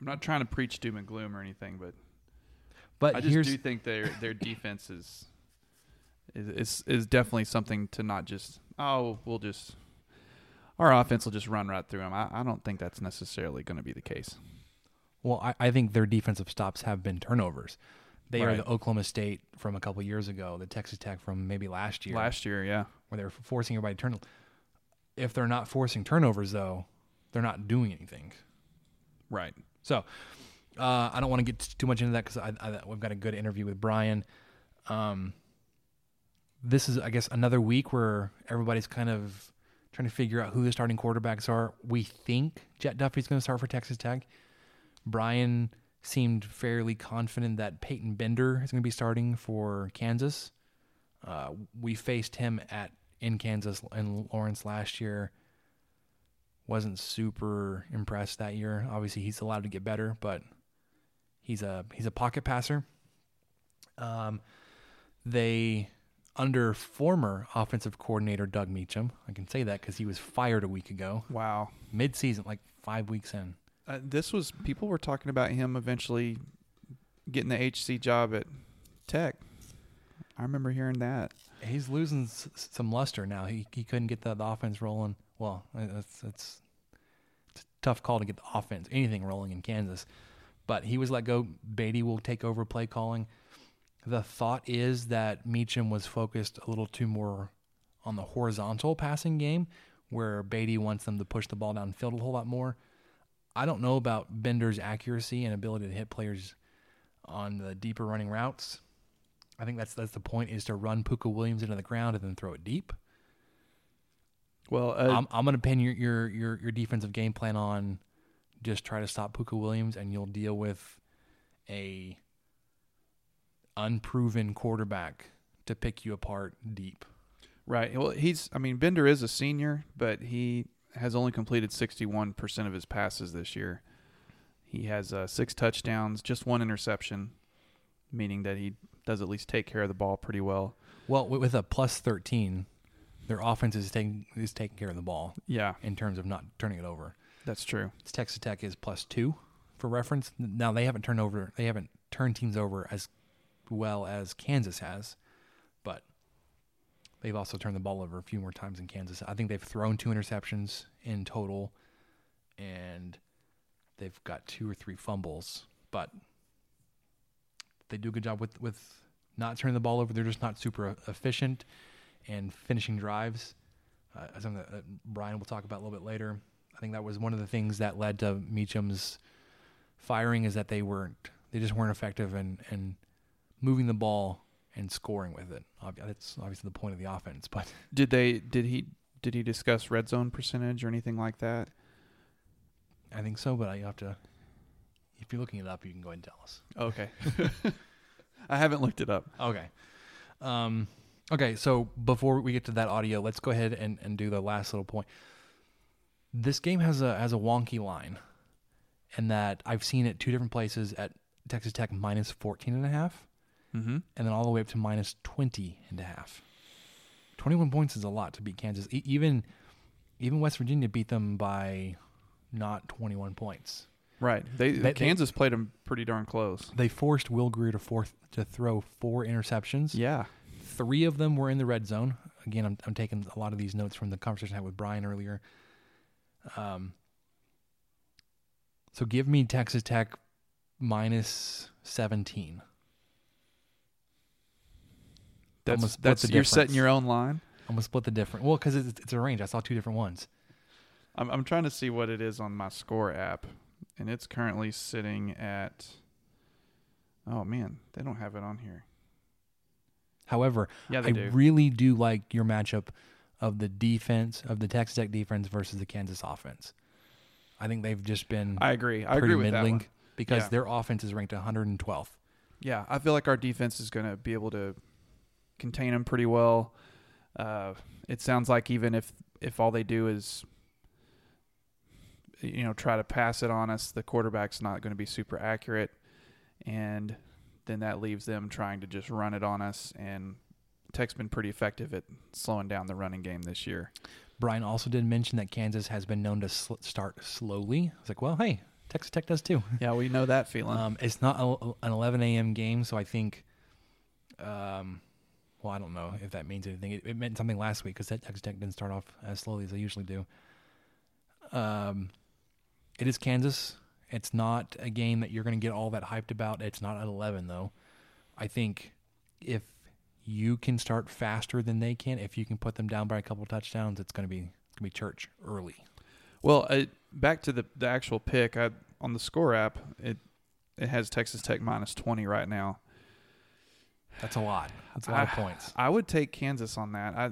I'm not trying to preach doom and gloom or anything, but But I just here's- do think their their defense is, is is is definitely something to not just oh we'll just our offense will just run right through them. I, I don't think that's necessarily going to be the case. Well, I, I think their defensive stops have been turnovers. They are the Oklahoma State from a couple years ago, the Texas Tech from maybe last year. Last year, yeah. where they're forcing everybody to turn. If they're not forcing turnovers, though, they're not doing anything. Right. So uh, I don't want to get too much into that because we've got a good interview with Brian. Um, this is, I guess, another week where everybody's kind of trying to figure out who the starting quarterbacks are. We think Jett Duffey's going to start for Texas Tech. Brian seemed fairly confident that Peyton Bender is going to be starting for Kansas. Uh, we faced him at in Kansas in Lawrence last year. Wasn't super impressed that year. Obviously, he's allowed to get better, but he's a he's a pocket passer. Um, they under former offensive coordinator Doug Meacham. I can say that because he was fired a week ago. Wow. Mid-season, like five weeks in. Uh, this was people were talking about him eventually getting the HC job at Tech. I remember hearing that. He's losing s- some luster now. He he couldn't get the, the offense rolling. Well, it's, it's it's a tough call to get the offense anything rolling in Kansas. But he was let go. Beaty will take over play calling. The thought is that Meacham was focused a little too more on the horizontal passing game, where Beaty wants them to push the ball downfield a whole lot more. I don't know about Bender's accuracy and ability to hit players on the deeper running routes. I think that's that's the point is to run Pooka Williams into the ground and then throw it deep. Well, uh, I'm I'm gonna pin your, your your your defensive game plan on just try to stop Pooka Williams and you'll deal with a unproven quarterback to pick you apart deep. Right. Well, he's. I mean, Bender is a senior, but he has only completed sixty-one percent of his passes this year. He has uh, six touchdowns, just one interception, meaning that he does at least take care of the ball pretty well. Well, with a plus 13, their offense is taking is taking care of the ball. Yeah. in terms of not turning it over. That's true. Texas Tech is plus two for reference. Now they haven't turned over they haven't turned teams over as well as Kansas has, but they've also turned the ball over a few more times in Kansas. I think they've thrown two interceptions in total, and they've got two or three fumbles, but they do a good job with with not turning the ball over. They're just not super efficient and finishing drives. Uh, something that, that Brian will talk about a little bit later. I think that was one of the things that led to Meacham's firing is that they weren't they just weren't effective and in moving the ball and scoring with it. That's obviously the point of the offense, but (laughs) Did they? Did he? Did he discuss red zone percentage or anything like that? I think so. But I have to. If you're looking it up, you can go ahead and tell us. Okay. (laughs) (laughs) I haven't looked it up. Okay. Um, okay, so before we get to that audio, let's go ahead and, and do the last little point. This game has a has a wonky line, and that I've seen it two different places at Texas Tech minus 14 and a half, Mhm. and then all the way up to minus 20 and a half. 21 points is a lot to beat Kansas. E- even even West Virginia beat them by not 21 points. Right. They, They- they- Kansas played them pretty darn close. They forced Will Grier to fourth to throw four interceptions. Yeah. Three of them were in the red zone. Again, I'm I'm taking a lot of these notes from the conversation I had with Brian earlier. Um. So give me Texas Tech minus 17. That's that's the you're setting your own line. I'm gonna split the difference. Well, because it's, it's a range. I saw two different ones. I'm I'm trying to see what it is on my score app, and it's currently sitting at. Oh man, they don't have it on here. However, Yeah, I do. really do like your matchup of the defense of the Texas Tech defense versus the Kansas offense. I think they've just been. I agree. I pretty agree with that middling one. because Yeah. their offense is ranked 112th. Yeah, I feel like our defense is going to be able to contain them pretty well. Uh, it sounds like even if if all they do is you know try to pass it on us, the quarterback's not going to be super accurate, and then that leaves them trying to just run it on us. And Tech's been pretty effective at slowing down the running game this year. Brian also did mention that Kansas has been known to sl- start slowly. It's like, well, hey, Texas Tech does too. Yeah, we know that feeling. Um, it's not a, an 11 a.m. game, so I think, um, well, I don't know if that means anything. It, it meant something last week because Texas Tech didn't start off as slowly as they usually do. Um, it is Kansas, It's not a game that you're going to get all that hyped about. It's not at 11 though. I think if you can start faster than they can, if you can put them down by a couple touchdowns, it's going to be it's going to be church early. Well, uh, back to the the actual pick I, on the score app, it it has Texas Tech minus 20 right now. That's a lot. That's a lot I, of points. I would take Kansas on that. I,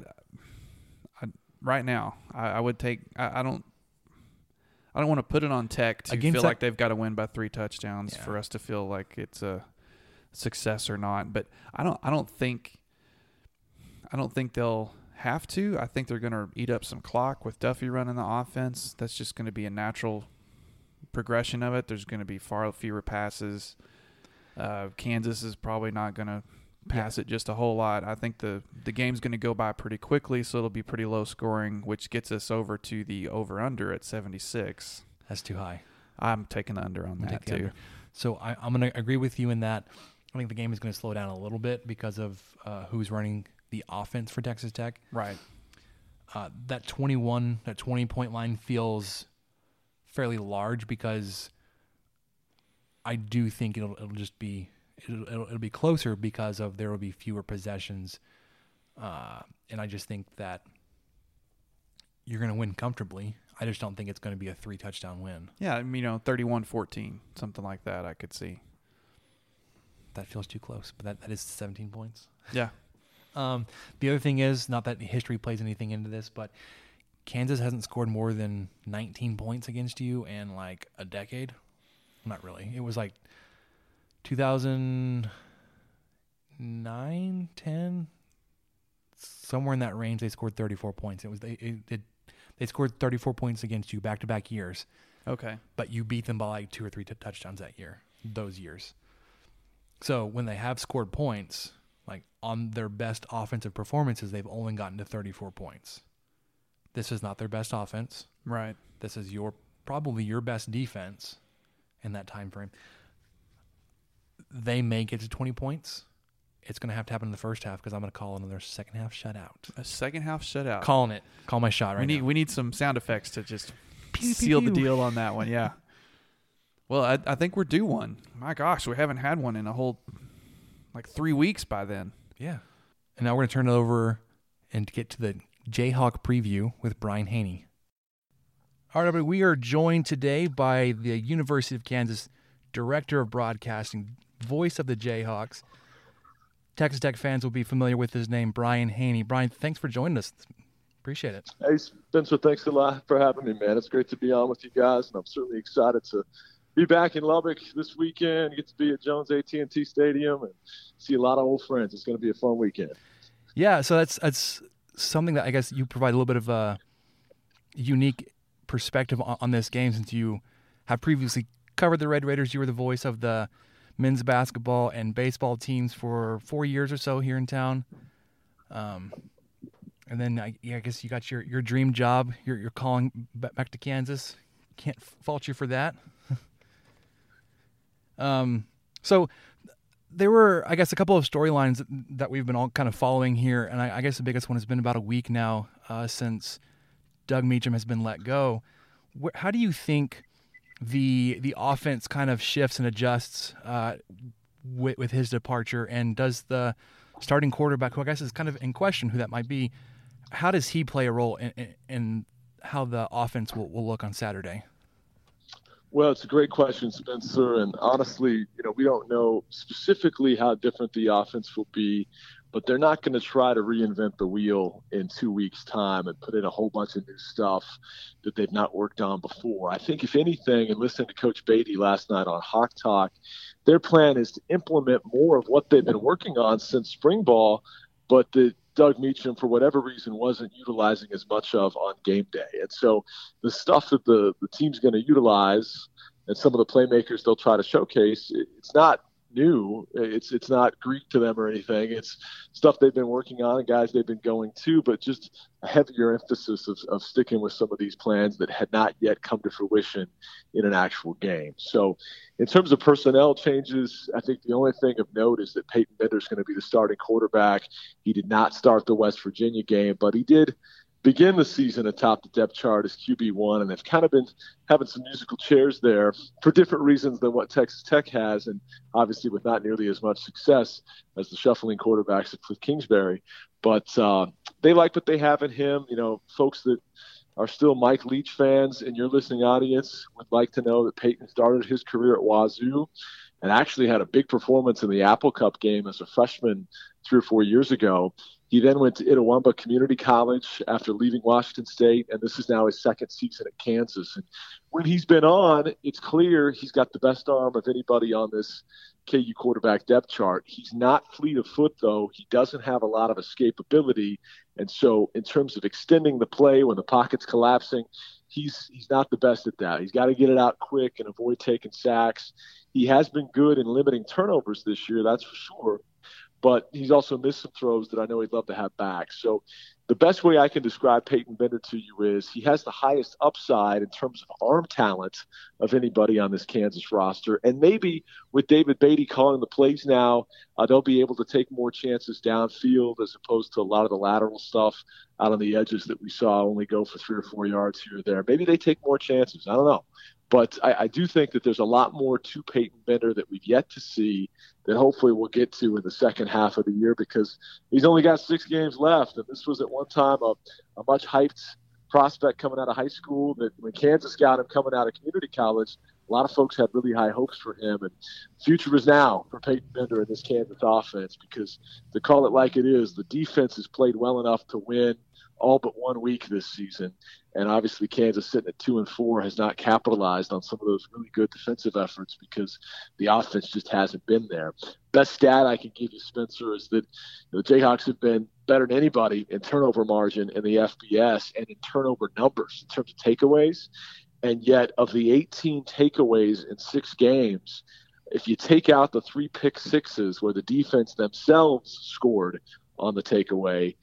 I right now, I, I would take. I, I, don't. I don't want to put it on Tech to Against feel that- like they've got to win by three touchdowns Yeah. for us to feel like it's a success or not. But I don't. I don't think. I don't think they'll have to. I think they're going to eat up some clock with Duffey running the offense. That's just going to be a natural progression of it. There's going to be far fewer passes. Uh, Kansas is probably not going to pass it just a whole lot. I think the the game's going to go by pretty quickly, so it'll be pretty low scoring, which gets us over to the over under at 76. That's too high. I'm taking the under on that too. under. So I, I'm going to agree with you in that. I think the game is going to slow down a little bit because of uh, who's running the offense for Texas Tech. Right. Uh, that 21, that 20 point line feels fairly large because I do think it'll it'll just be it'll it'll, it'll be closer because of there will be fewer possessions, uh, and I just think that you're going to win comfortably. I just don't think it's going to be a three touchdown win. Yeah, I mean, you know, 31-14, something like that. I could see. That feels too close, but that, that is 17 points. Yeah. Um, the other thing is, not that history plays anything into this, but Kansas hasn't scored more than 19 points against you in like a decade. Not really. It was like 2009, 10, somewhere in that range. They scored 34 points. It was they it, it, they scored 34 points against you back to back years. Okay. But you beat them by like two or three t- touchdowns that year, those years. So when they have scored points, like on their best offensive performances, they've only gotten to 34 points. This is not their best offense. Right. This is your probably your best defense in that time frame. They may get to 20 points. It's going to have to happen in the first half because I'm going to call another second half shutout. A second half shutout. Calling it. Call my shot right we need now. we need some sound effects to just Pew, pew, seal the pew. deal on that one. Yeah. (laughs) Well, I, I think we're due one. My gosh, we haven't had one in a whole like three weeks by then. Yeah. And now we're going to turn it over and get to the Jayhawk preview with Brian Hanni. All right, everybody, we are joined today by the University of Kansas Director of Broadcasting, voice of the Jayhawks. Texas Tech fans will be familiar with his name, Brian Hanni. Brian, thanks for joining us. Appreciate it. Hey, Spencer, thanks a lot for having me, man. It's great to be on with you guys, and I'm certainly excited to be back in Lubbock this weekend. Get to be at Jones AT&T Stadium and see a lot of old friends. It's going to be a fun weekend. Yeah, so that's that's something that I guess you provide a little bit of a unique perspective on, on this game since you have previously covered the Red Raiders. You were the voice of the men's basketball and baseball teams for four years or so here in town. Um, and then I, yeah, I guess you got your, your dream job. You're, you're calling back to Kansas. Can't fault you for that. Um, so there were, I guess, a couple of storylines that we've been all kind of following here, and I, I guess the biggest one has been about a week now uh, since Doug Meacham has been let go. Wh- how do you think the the offense kind of shifts and adjusts uh, with, with his departure, and does the starting quarterback, who I guess is kind of in question who that might be, how does he play a role in, in, in how the offense will, will look on Saturday? Well, it's a great question, Spencer. And honestly, you know, we don't know specifically how different the offense will be, but they're not going to try to reinvent the wheel in two weeks' time and put in a whole bunch of new stuff that they've not worked on before. I think, if anything, and listening to Coach Beaty last night on Hawk Talk, their plan is to implement more of what they've been working on since spring ball, but that Doug Meacham, for whatever reason, wasn't utilizing as much of on game day. And so the stuff that the, the team's going to utilize and some of the playmakers they'll try to showcase, it, it's not new. It's it's not Greek to them or anything. It's stuff they've been working on and guys they've been going to, but just a heavier emphasis of, of sticking with some of these plans that had not yet come to fruition in an actual game. So in terms of personnel changes, I think the only thing of note is that Peyton Bender is going to be the starting quarterback. He did not start the West Virginia game, but he did begin the season atop the depth chart as QB1 and they've kind of been having some musical chairs there for different reasons than what Texas Tech has, and obviously with not nearly as much success as the shuffling quarterbacks at Cliff Kingsbury. But uh, they like what they have in him. You know, folks that are still Mike Leach fans in your listening audience would like to know that Peyton started his career at Wazoo and actually had a big performance in the Apple Cup game as a freshman three or four years ago. He then went to Itawamba Community College after leaving Washington State, and this is now his second season at Kansas. And when he's been on, it's clear he's got the best arm of anybody on this KU quarterback depth chart. He's not fleet of foot, though. He doesn't have a lot of escapability. And so, in terms of extending the play when the pocket's collapsing, he's he's not the best at that. He's got to get it out quick and avoid taking sacks. He has been good in limiting turnovers this year, that's for sure but he's also missed some throws that I know he'd love to have back. So the best way I can describe Peyton Bender to you is he has the highest upside in terms of arm talent of anybody on this Kansas roster. And maybe with David Beaty calling the plays now, uh, they'll be able to take more chances downfield as opposed to a lot of the lateral stuff out on the edges that we saw only go for three or four yards here or there. Maybe they take more chances. I don't know. But I, I, do think that there's a lot more to Peyton Bender that we've yet to see that hopefully we'll get to in the second half of the year because he's only got six games left. And this was at one time a, a much hyped prospect coming out of high school that when Kansas got him coming out of community college, a lot of folks had really high hopes for him. And future is now for Peyton Bender in this Kansas offense because to call it like it is, the defense has played well enough to win all but one week this season. And obviously, Kansas sitting at two and four has not capitalized on some of those really good defensive efforts because the offense just hasn't been there. Best stat I can give you, Spencer, is that the Jayhawks have been better than anybody in turnover margin in the FBS and in turnover numbers in terms of takeaways. And yet, of the 18 takeaways in six games, if you take out the three pick sixes where the defense themselves scored on the takeaway,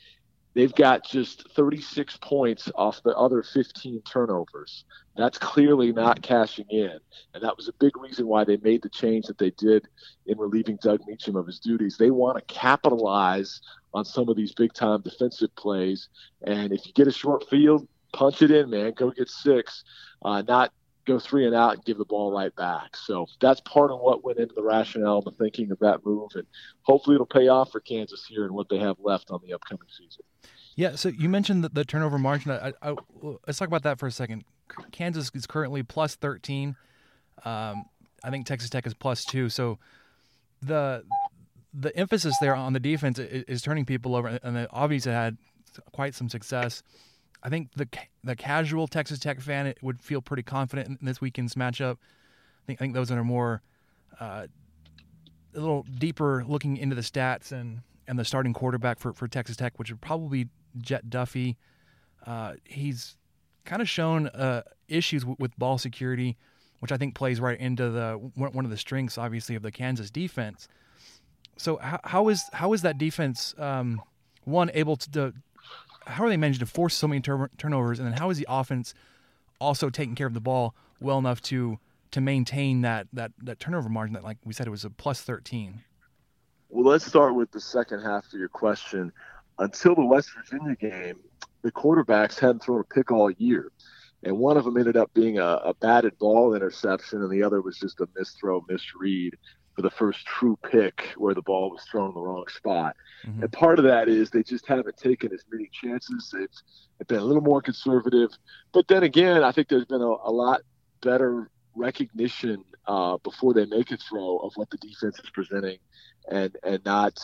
They've got just 36 points off the other 15 turnovers. That's clearly not cashing in. And that was a big reason why they made the change that they did in relieving Doug Meacham of his duties. They want to capitalize on some of these big time defensive plays. And if you get a short field, punch it in, man. Go get six. Uh, not go three and out and give the ball right back. So that's part of what went into the rationale and the thinking of that move. And hopefully it'll pay off for Kansas here and what they have left on the upcoming season. Yeah, so you mentioned the, the turnover margin. I, I, let's talk about that for a second. Kansas is currently plus 13. Um, I think Texas Tech is plus two. So the the emphasis there on the defense is, is turning people over, and they obviously had quite some success. I think the the casual Texas Tech fan would feel pretty confident in this weekend's matchup. I think I think those that are more uh, a little deeper looking into the stats and and the starting quarterback for, for Texas Tech, which would probably be Jett Duffey. Uh, he's kind of shown uh, issues w- with ball security, which I think plays right into the one of the strengths, obviously, of the Kansas defense. So how, how is how is that defense um, one able to, to how are they managing to force so many tur- turnovers, and then how is the offense also taking care of the ball well enough to to maintain that that that turnover margin that, like we said, it was a plus thirteen. Well, let's start with the second half of your question. Until the West Virginia game, the quarterbacks hadn't thrown a pick all year. And one of them ended up being a, a batted ball interception, and the other was just a misthrow, misread for the first true pick where the ball was thrown in the wrong spot. Mm-hmm. And part of that is they just haven't taken as many chances. They've, they've been a little more conservative. But then again, I think there's been a, a lot better recognition uh, before they make a throw of what the defense is presenting and, and not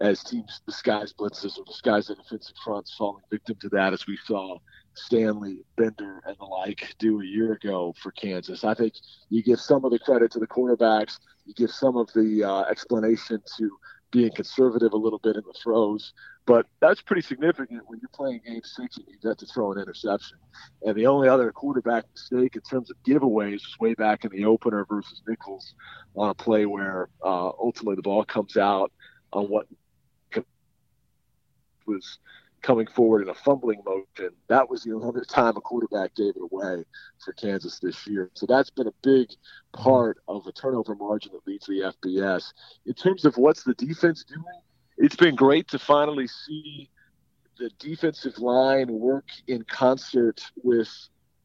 as teams disguise blitzes or disguise the defensive fronts falling victim to that as we saw Stanley, Bender, and the like do a year ago for Kansas. I think you give some of the credit to the quarterbacks. You give some of the uh, explanation to being conservative a little bit in the throws. But that's pretty significant when you're playing game six and you have got to throw an interception. And the only other quarterback mistake in terms of giveaways was way back in the opener versus Nicholls on a play where uh, ultimately the ball comes out on what was coming forward in a fumbling motion. That was the only time a quarterback gave it away for Kansas this year. So that's been a big part of the turnover margin that leads the FBS. In terms of what's the defense doing, it's been great to finally see the defensive line work in concert with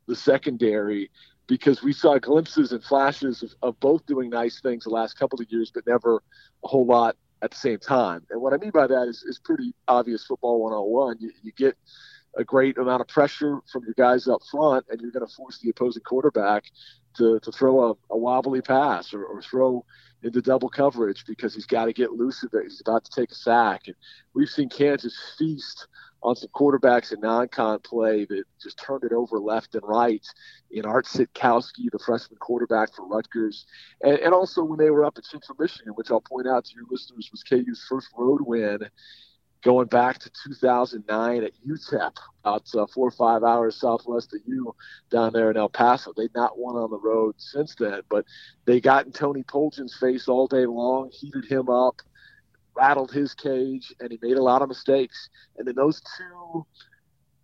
the secondary because we saw glimpses and flashes of, of both doing nice things the last couple of years, but never a whole lot at the same time. And what I mean by that is, is pretty obvious football 101. You, you get a great amount of pressure from your guys up front, and you're going to force the opposing quarterback to, to throw a, a wobbly pass or, or throw into double coverage because he's got to get loose of it. He's about to take a sack. And we've seen Kansas feast on some quarterbacks in non-con play that just turned it over left and right in Art Sitkowski, the freshman quarterback for Rutgers, and, and also when they were up at Central Michigan, which I'll point out to your listeners was KU's first road win going back to 2009 at UTEP, about uh, four or five hours southwest of you down there in El Paso. They'd not won on the road since then, but they got in Tony Poljan's face all day long, heated him up, rattled his cage, and he made a lot of mistakes. And in those two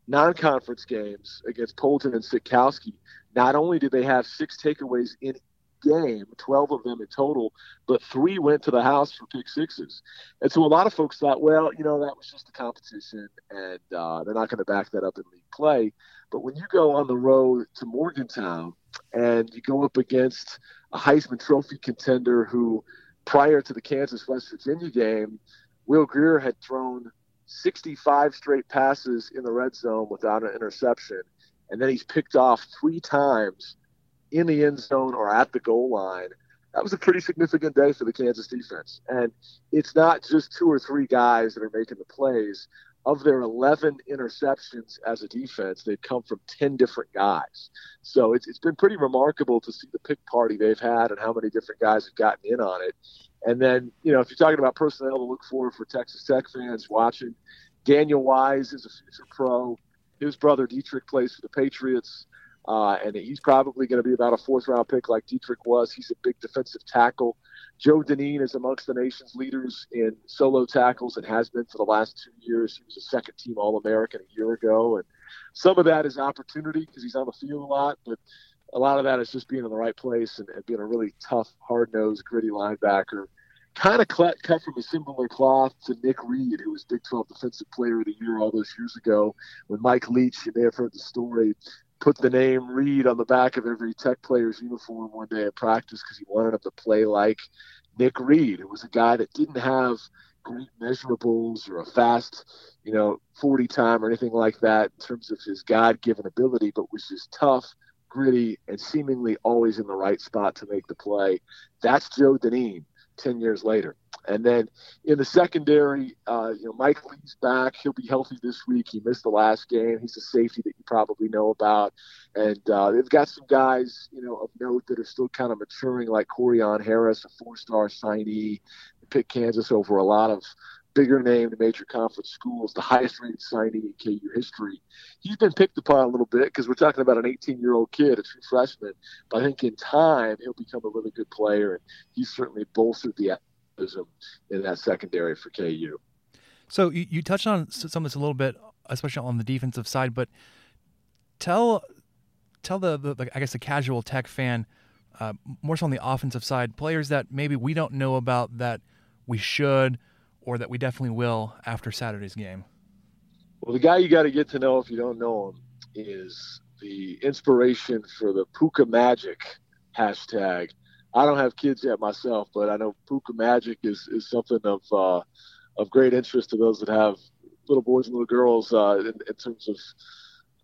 non-conference games against Poljan and Sitkowski, not only did they have six takeaways in game, 12 of them in total, but three went to the house for pick sixes. And so a lot of folks thought, well, you know, that was just a competition and uh, they're not going to back that up in league play. But when you go on the road to Morgantown and you go up against a Heisman Trophy contender who, prior to the Kansas West Virginia game, Will Grier had thrown 65 straight passes in the red zone without an interception. And then he's picked off three times in the end zone or at the goal line. That was a pretty significant day for the Kansas defense. And it's not just two or three guys that are making the plays. Of their 11 interceptions as a defense, they've come from 10 different guys. So it's, it's been pretty remarkable to see the pick party they've had and how many different guys have gotten in on it. And then, you know, if you're talking about personnel to look for for Texas Tech fans watching, Daniel Wise is a future pro. His brother Deatrich plays for the Patriots. Uh, and he's probably going to be about a fourth round pick like Deatrich was. He's a big defensive tackle. Joe Dineen is amongst the nation's leaders in solo tackles and has been for the last two years. He was a second team All American a year ago. And some of that is opportunity because he's on the field a lot, but a lot of that is just being in the right place and, and being a really tough, hard nosed, gritty linebacker. Kind of cut, cut from a similar cloth to Nick Reed, who was Big 12 Defensive Player of the Year all those years ago. When Mike Leach, you may have heard the story, put the name Reed on the back of every Tech player's uniform one day at practice because he wanted them to play like Nick Reed. It was a guy that didn't have great measurables or a fast, you know, 40 time or anything like that in terms of his God given ability, but was just tough, gritty, and seemingly always in the right spot to make the play. That's Joe Dineen 10 years later. And then in the secondary, uh, you know, Mike Lee's back. He'll be healthy this week. He missed the last game. He's a safety that you probably know about. And uh, they've got some guys, you know, of note that are still kind of maturing, like Corione Harris, a four-star signee, They picked Kansas over a lot of bigger name major conference schools, the highest rated signee in KU history. He's been picked upon a little bit because we're talking about an 18 year old kid, a true freshman. But I think in time he'll become a really good player, and he's certainly bolstered the in that secondary for KU. So you, you touched on some of this a little bit, especially on the defensive side, but tell tell the, the, the I guess the casual Tech fan, uh, more so on the offensive side, players that maybe we don't know about that we should or that we definitely will after Saturday's game. Well, the guy you got to get to know if you don't know him is the inspiration for the Pooka Magic hashtag I don't have kids yet myself, but I know Pooka Magic is, is something of uh, of great interest to those that have little boys and little girls uh, in, in, terms of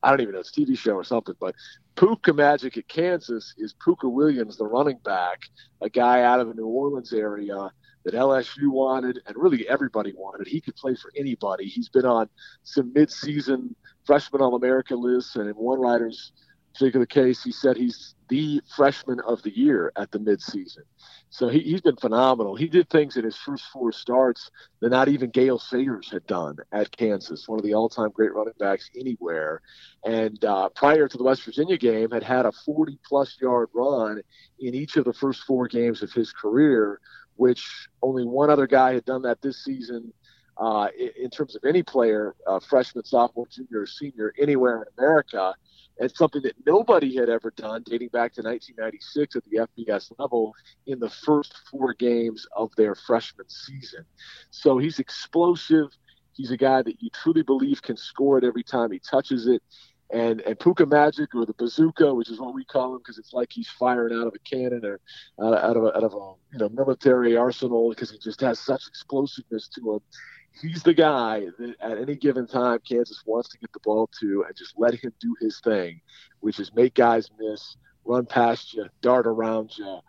I don't even know it's a TV show or something, but Pooka Magic at Kansas is Pooka Williams, the running back, a guy out of the New Orleans area that LSU wanted and really everybody wanted. He could play for anybody. He's been on some midseason freshman All America lists, and in one writer's particular case, he said he's the freshman of the year at the midseason. So he, has been phenomenal. He did things in his first four starts that not even Gale Sayers had done at Kansas, one of the all-time great running backs anywhere. And uh, prior to the West Virginia game, had had a 40-plus yard run in each of the first four games of his career, which only one other guy had done that this season. Uh, in terms of any player, uh, freshman, sophomore, junior, or senior, anywhere in America, it's something that nobody had ever done dating back to 1996 at the FBS level in the first four games of their freshman season. So he's explosive. He's a guy that you truly believe can score it every time he touches it. And and Pooka Magic or the bazooka, which is what we call him, because it's like he's firing out of a cannon or out, out of a, out of a you know military arsenal, because he just has such explosiveness to him. He's the guy that at any given time Kansas wants to get the ball to and just let him do his thing, which is make guys miss, run past you, dart around you,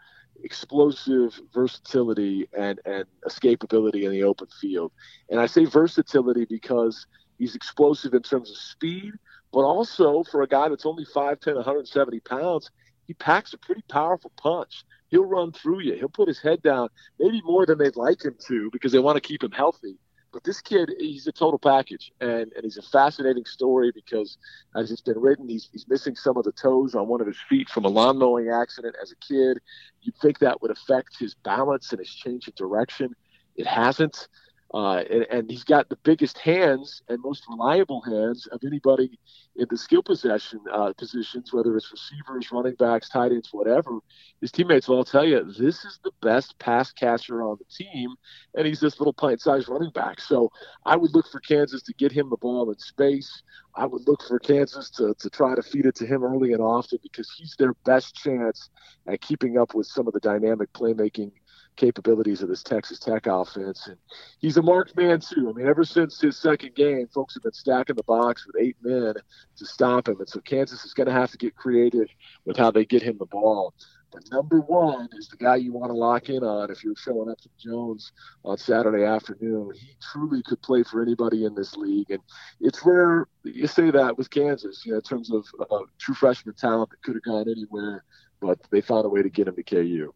explosive versatility and and escapability in the open field. And I say versatility because he's explosive in terms of speed, but also for a guy that's only 5'10", 170 pounds, he packs a pretty powerful punch. He'll run through you. He'll put his head down, maybe more than they'd like him to because they want to keep him healthy. But this kid, he's a total package, and, and he's a fascinating story because as it's been written, he's, he's missing some of the toes on one of his feet from a lawn mowing accident as a kid. You'd think that would affect his balance and his change of direction. It hasn't. Uh, and, and, he's got the biggest hands and most reliable hands of anybody in the skill possession uh, positions, whether it's receivers, running backs, tight ends, whatever. His teammates will all tell you this is the best pass catcher on the team, and he's this little pint-sized running back. So I would look for Kansas to get him the ball in space. I would look for Kansas to, to try to feed it to him early and often because he's their best chance at keeping up with some of the dynamic playmaking – capabilities of this Texas Tech offense. And he's a marked man, too. I mean, ever since his second game, folks have been stacking the box with eight men to stop him. And so Kansas is going to have to get creative with how they get him the ball. But number one is the guy you want to lock in on if you're showing up to Jones on Saturday afternoon. He truly could play for anybody in this league. And it's rare you say that with Kansas, you know, in terms of uh, true freshman talent that could have gone anywhere, but they found a way to get him to KU.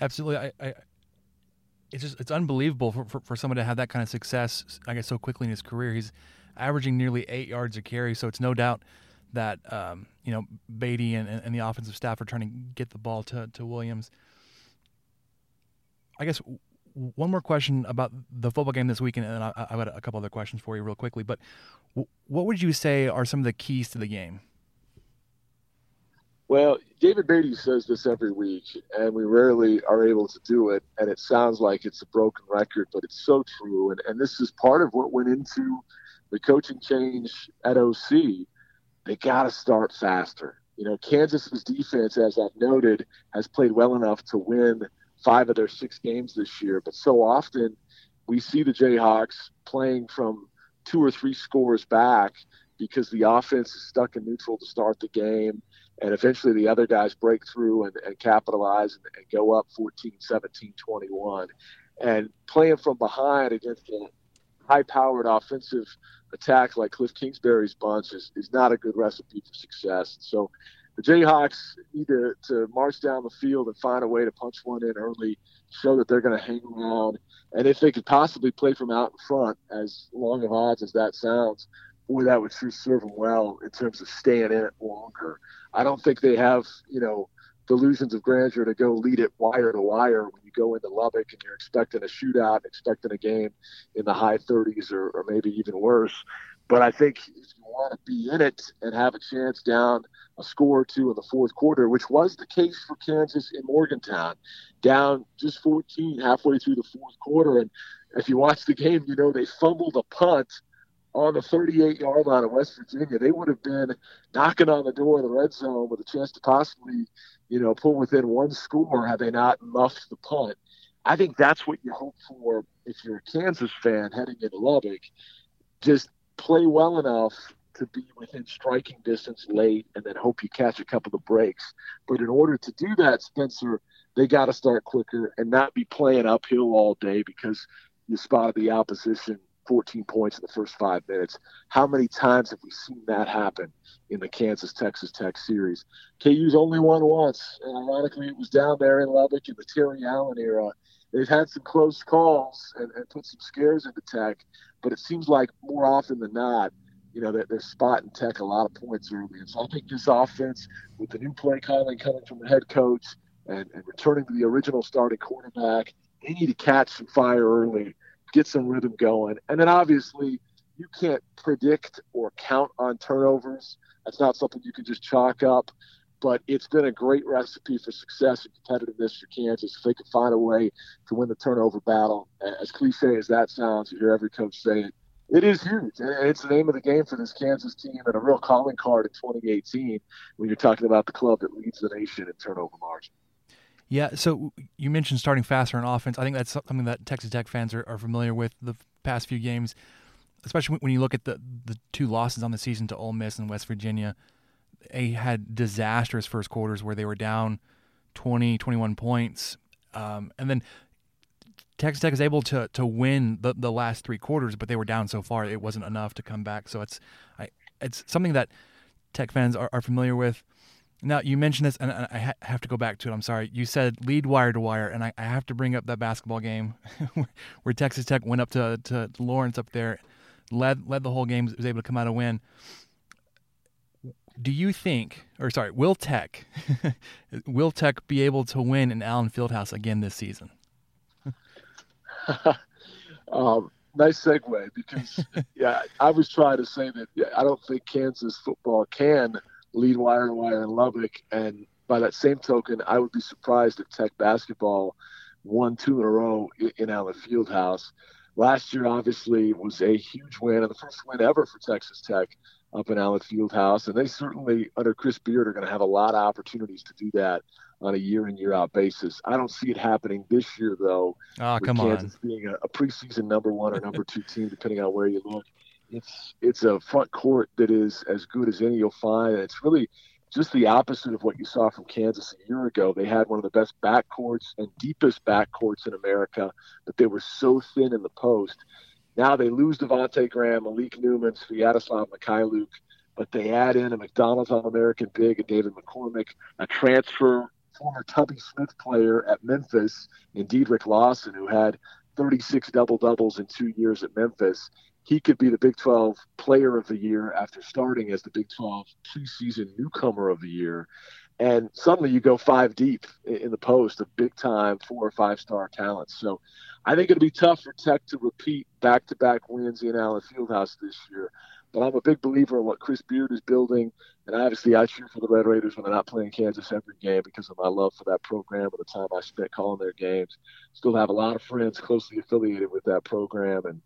Absolutely. I, I, it's just it's unbelievable for, for, for someone to have that kind of success. I guess so quickly in his career, he's averaging nearly eight yards a carry. So it's no doubt that um, you know Beaty and, and the offensive staff are trying to get the ball to to Williams. I guess one more question about the football game this weekend, and then I, have got a couple other questions for you real quickly. But what would you say are some of the keys to the game? Well, David Beaty says this every week, and we rarely are able to do it. And it sounds like it's a broken record, but it's so true. And, and this is part of what went into the coaching change at OC. They got to start faster. You know, Kansas's defense, as I've noted, has played well enough to win five of their six games this year. But so often we see the Jayhawks playing from two or three scores back because the offense is stuck in neutral to start the game and eventually the other guys break through and, and capitalize and, and, go up 14 17 21 and playing from behind against a high powered offensive attack like cliff kingsbury's bunch is, is not a good recipe for success. So the jayhawks need to, to march down the field and find a way to punch one in early show that they're going to hang around and if they could possibly play from out in front as long of odds as that sounds boy, that would serve them well in terms of staying in it longer. I don't think they have, you know, delusions of grandeur to go lead it wire to wire when you go into Lubbock and you're expecting a shootout, expecting a game in the high 30s or, or maybe even worse. But I think if you want to be in it and have a chance down a score or two in the fourth quarter, which was the case for Kansas in Morgantown, down just 14 halfway through the fourth quarter. And if you watch the game, you know they fumbled a punt on the 38 yard line of West Virginia, they would have been knocking on the door of the red zone with a chance to possibly, you know, pull within one score had they not muffed the punt. I think that's what you hope for if you're a Kansas fan heading into Lubbock. Just play well enough to be within striking distance late and then hope you catch a couple of breaks. But in order to do that, Spencer, they got to start quicker and not be playing uphill all day because you spotted the opposition 14 points in the first five minutes. How many times have we seen that happen in the Kansas Texas Tech series? KU's only won once, and ironically, it was down there in Lubbock in the Terry Allen era. They've had some close calls and, and put some scares into Tech, but it seems like more often than not, you know, they're, they're spotting Tech a lot of points early. And so I think this offense, with the new play calling coming from the head coach and, and returning to the original starting quarterback, they need to catch some fire early get some rhythm going. And then obviously, you can't predict or count on turnovers. That's not something you can just chalk up. But it's been a great recipe for success and competitiveness for Kansas if they can find a way to win the turnover battle. As cliche as that sounds, you hear every coach say it. It is huge. It's the name of the game for this Kansas team and a real calling card in 2018 when you're talking about the club that leads the nation in turnover margin. Yeah, so you mentioned starting faster on offense. I think that's something that Texas Tech fans are, are familiar with the past few games, especially when you look at the, the two losses on the season to Ole Miss and West Virginia. They had disastrous first quarters where they were down 20, 21 points. Um, and then Texas Tech is able to to win the, the last three quarters, but they were down so far it wasn't enough to come back. So it's I, it's something that Tech fans are, are familiar with. Now you mentioned this, and I ha- have to go back to it. I'm sorry. You said lead wire to wire, and I, have to bring up that basketball game (laughs) where Texas Tech went up to, to Lawrence up there, led led the whole game, was able to come out a win. Do you think, or sorry, will Tech, (laughs) will Tech be able to win in Allen Fieldhouse again this season? (laughs) um, nice segue because yeah, I was trying to say that yeah, I don't think Kansas football can lead wire to wire in Lubbock, and by that same token, I would be surprised if Tech basketball won two in a row in, Allen Fieldhouse. Last year, obviously, was a huge win and the first win ever for Texas Tech up in Allen Fieldhouse, and they certainly under Chris Beard are going to have a lot of opportunities to do that on a year in year out basis. I don't see it happening this year though. Oh, come Kansas on. being a, a preseason number one or number two team, depending on where you look. It's it's a front court that is as good as any you'll find. It's really just the opposite of what you saw from Kansas a year ago. They had one of the best backcourts and deepest backcourts in America, but they were so thin in the post. Now they lose Devonte Graham, Malik Newman, Sviatoslav Mykhailiuk, but they add in a McDonald's All American big and David McCormack, a transfer former Tubby Smith player at Memphis, and Dedric Lawson, who had 36 double doubles in two years at Memphis. He could be the Big 12 Player of the Year after starting as the Big 12 preseason newcomer of the year. And suddenly you go five deep in the post of big time four or five star talents. So I think it'll be tough for Tech to repeat back to back wins in Allen Fieldhouse this year. But I'm a big believer in what Chris Beard is building. And obviously, I cheer for the Red Raiders when they're not playing Kansas every game because of my love for that program and the time I spent calling their games. Still have a lot of friends closely affiliated with that program. And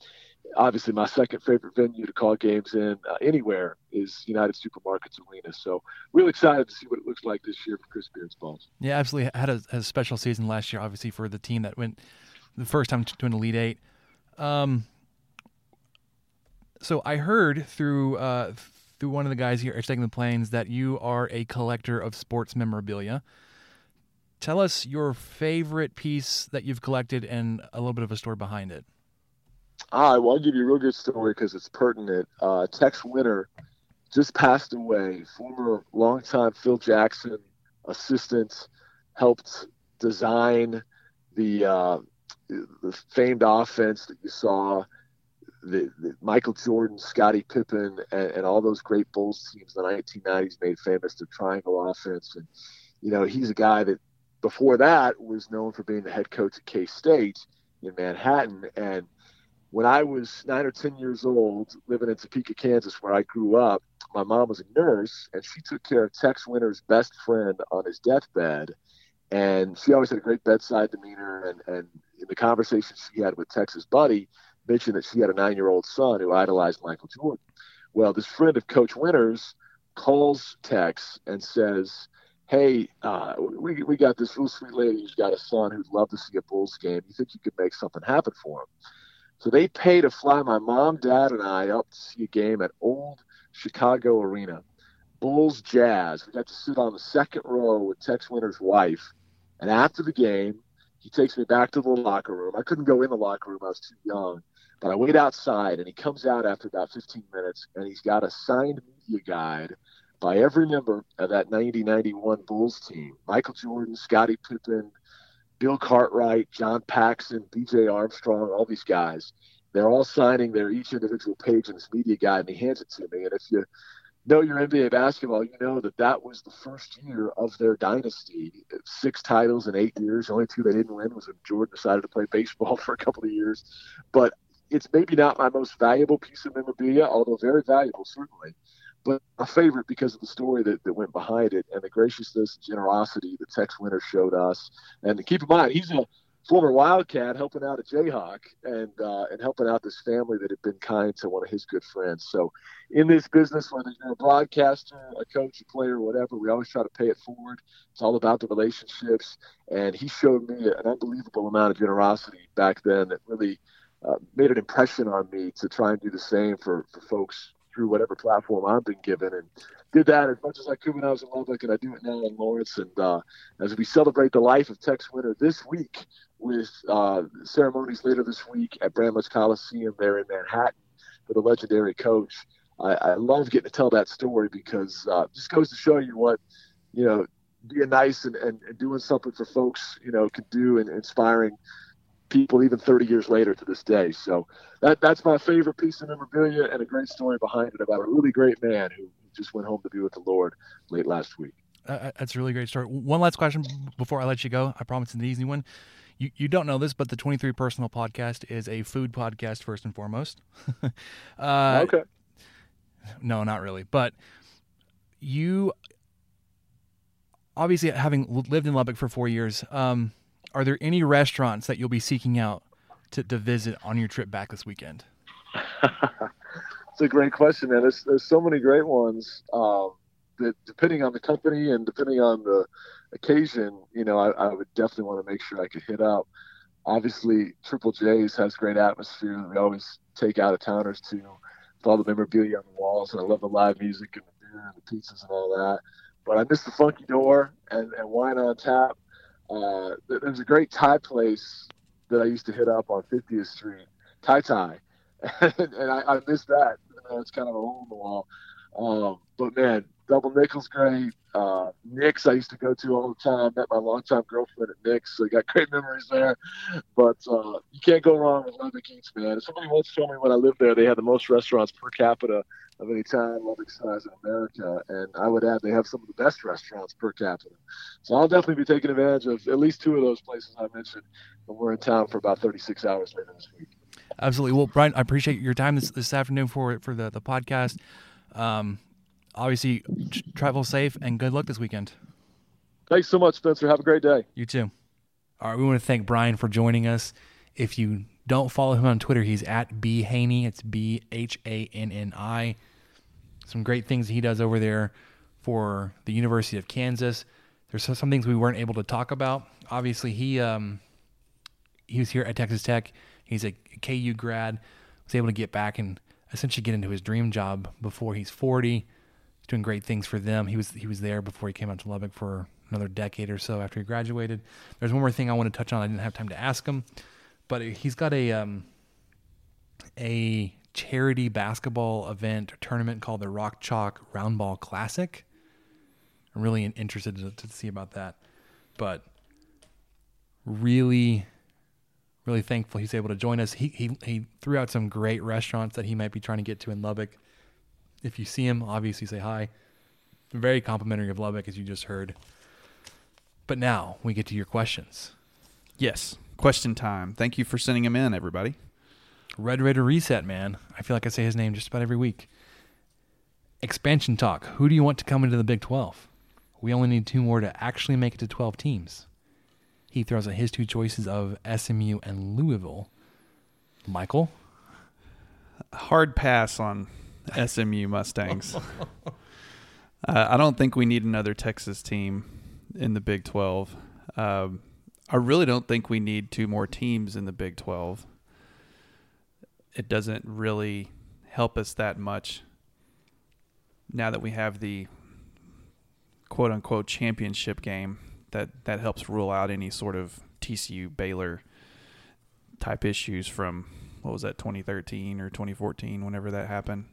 obviously, my second favorite venue to call games in uh, anywhere is United Supermarkets Arena. So, real excited to see what it looks like this year for Chris Beard's Balls. Yeah, absolutely. Had a, a special season last year, obviously, for the team that went the first time to an Elite Eight. Um, so I heard through uh, through one of the guys here at Staking the Plains that you are a collector of sports memorabilia. Tell us your favorite piece that you've collected and a little bit of a story behind it. Ah, well, I'll give you a real good story because it's pertinent. Uh, Tex Winter just passed away. Former longtime Phil Jackson assistant, helped design the uh, the famed offense that you saw the, the Michael Jordan, Scottie Pippen, and, and, all those great Bulls teams in the 1990s made famous the triangle offense. And, you know, he's a guy that before that was known for being the head coach at K State in Manhattan. And when I was nine or 10 years old, living in Topeka, Kansas, where I grew up, my mom was a nurse and she took care of Tex Winter's best friend on his deathbed. And she always had a great bedside demeanor. And, and in the conversation she had with Tex's buddy, mentioned that she had a nine year old son who idolized Michael Jordan. Well, this friend of Coach Winters calls Tex and says, Hey, uh, we, we got this real sweet lady who's got a son who'd love to see a Bulls game. You think you could make something happen for him? So they pay to fly my mom, dad, and I up to see a game at Old Chicago Arena. Bulls Jazz. We got to sit on the second row with Tex Winter's wife. And after the game, he takes me back to the locker room. I couldn't go in the locker room, I was too young. But I wait outside, and he comes out after about 15 minutes, and he's got a signed media guide by every member of that 90-91 Bulls team: Michael Jordan, Scottie Pippen, Bill Cartwright, John Paxson, B.J. Armstrong, all these guys. They're all signing their each individual page in this media guide, and he hands it to me. And if you know your NBA basketball, you know that that was the first year of their dynasty. Six titles in eight years. The only two they didn't win was when Jordan decided to play baseball (laughs) for a couple of years. But it's maybe not my most valuable piece of memorabilia, although very valuable certainly, but a favorite because of the story that, that went behind it and the graciousness and generosity that Tex Winter showed us. And keep in mind, he's a former Wildcat helping out a Jayhawk and uh, and helping out this family that had been kind to one of his good friends. So, in this business, whether you're a broadcaster, a coach, a player, whatever, we always try to pay it forward. It's all about the relationships, and he showed me an unbelievable amount of generosity back then that really uh, made an impression on me to try and do the same for for folks through whatever platform I've been given, and did that as much as I could when I was in Lubbock, and I do it now in Lawrence. And uh, as we celebrate the life of Tex Winter this week with uh, ceremonies later this week at Bramlage Coliseum there in Manhattan for the legendary coach, I, I love getting to tell that story because uh, just goes to show you what you know being nice and, and, and doing something for folks you know can do and inspiring people even 30 years later to this day. So that that's my favorite piece of memorabilia and a great story behind it about a really great man who just went home to be with the Lord late last week. Uh, that's a really great story. One last question before I let you go. I promise it's an easy one. You, you don't know this, but the 23 Personnel podcast is a food podcast first and foremost. (laughs) uh, okay. No, not really. But you, obviously, having lived in Lubbock for four years, um, are there any restaurants that you'll be seeking out to, to visit on your trip back this weekend? (laughs) it's a great question, man. There's, there's so many great ones um, that, depending on the company and depending on the occasion, you know, I, I would definitely want to make sure I could hit up. Obviously, Triple J's has great atmosphere. We always take out of towners to with all the memorabilia on the walls, and I love the live music and the beer and the pizzas and all that. But I miss the Funky Door and, and Wine on Tap. Uh, there's a great Thai place that I used to hit up on 50th Street, Thai Thai, (laughs) and I, I miss that. It's kind of a hole in the wall. Um, but man, Double Nickel's great. Uh, Nick's I used to go to all the time. Met my longtime girlfriend at Nick's, so got (laughs) great memories there. But uh, you can't go wrong with Lubbock Eats, man. Somebody once told me when I lived there, they had the most restaurants per capita of any town Lubbock size in America, and I would add they have some of the best restaurants per capita. So I'll definitely be taking advantage of at least two of those places I mentioned when we're in town for about 36 hours later this week. Absolutely. Well, Brian, I appreciate your time this, this afternoon for for the the podcast. Um, obviously, travel safe and good luck this weekend. Thanks so much, Spencer. Have a great day. You too. All right, we want to thank Brian for joining us. If you don't follow him on Twitter, he's at B Hanni. It's B H A N N I. Some great things he does over there for the University of Kansas. There's some things we weren't able to talk about. Obviously, he um, he was here at Texas Tech. He's a KU grad. Was able to get back and essentially get into his dream job before he's 40. Doing great things for them. He was he was there before he came out to Lubbock for another decade or so after he graduated. There's one more thing I want to touch on. I didn't have time to ask him, but he's got a um, a charity basketball event tournament called the Rock Chalk Roundball Classic. I'm really interested to, to see about that, but really really thankful he's able to join us. He, he he threw out some great restaurants that he might be trying to get to in Lubbock. If you see him, obviously say hi. Very complimentary of Lubbock, as you just heard. But now we get to your questions. Yes, question time. Thank you for sending them in, everybody. Red Raider Reset, man. I feel like I say his name just about every week. Expansion talk. Who do you want to come into the Big 12? We only need two more to actually make it to 12 teams. He throws out his two choices of SMU and Louisville. Michael? Hard pass on SMU Mustangs. (laughs) uh, I don't think we need another Texas team in the Big 12. Um, I really don't think we need two more teams in the Big 12. It doesn't really help us that much now that we have the quote unquote championship game that that helps rule out any sort of TCU Baylor type issues from what was that 2013 or 2014 whenever that happened.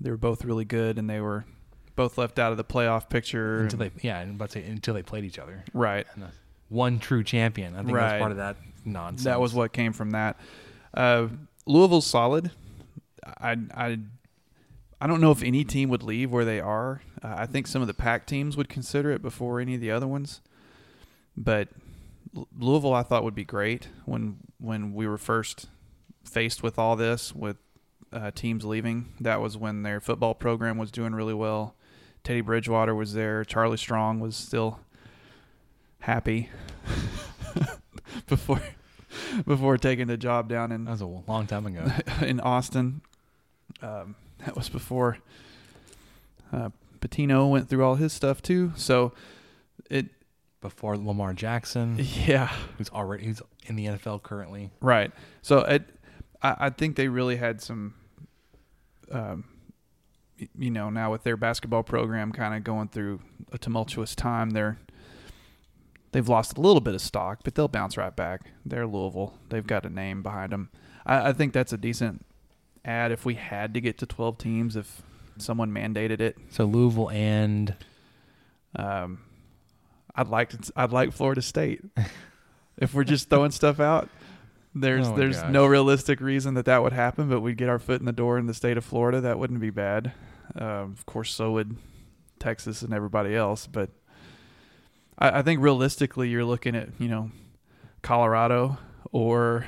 They were both really good and they were both left out of the playoff picture until they yeah, but say until they played each other. Right. one true champion. I think right. that's part of that nonsense. That was what came from that. Uh, Louisville's solid. I I I don't know if any team would leave where they are. Uh, I think some of the Pac teams would consider it before any of the other ones. But Louisville, I thought would be great when when we were first faced with all this, with uh, teams leaving. That was when their football program was doing really well. Teddy Bridgewater was there. Charlie Strong was still happy. (laughs) before before taking the job down in That was a long time ago. (laughs) in Austin. Um, that was before uh, Pitino went through all his stuff too. So it Before Lamar Jackson, yeah who's already who's in the NFL currently. right. So it I, I think they really had some. Um, you know, now with their basketball program kind of going through a tumultuous time, they're they've lost a little bit of stock, but they'll bounce right back. They're Louisville. They've got a name behind them. I, I think that's a decent ad if we had to get to 12 teams, if someone mandated it. So Louisville and Um, I'd like to, I'd like Florida State. (laughs) if we're just throwing stuff out, there's Oh there's gosh. no realistic reason that that would happen, but we'd get our foot in the door in the state of Florida. That wouldn't be bad. Um, of course, so would Texas and everybody else. But I, I think realistically, you're looking at you know Colorado or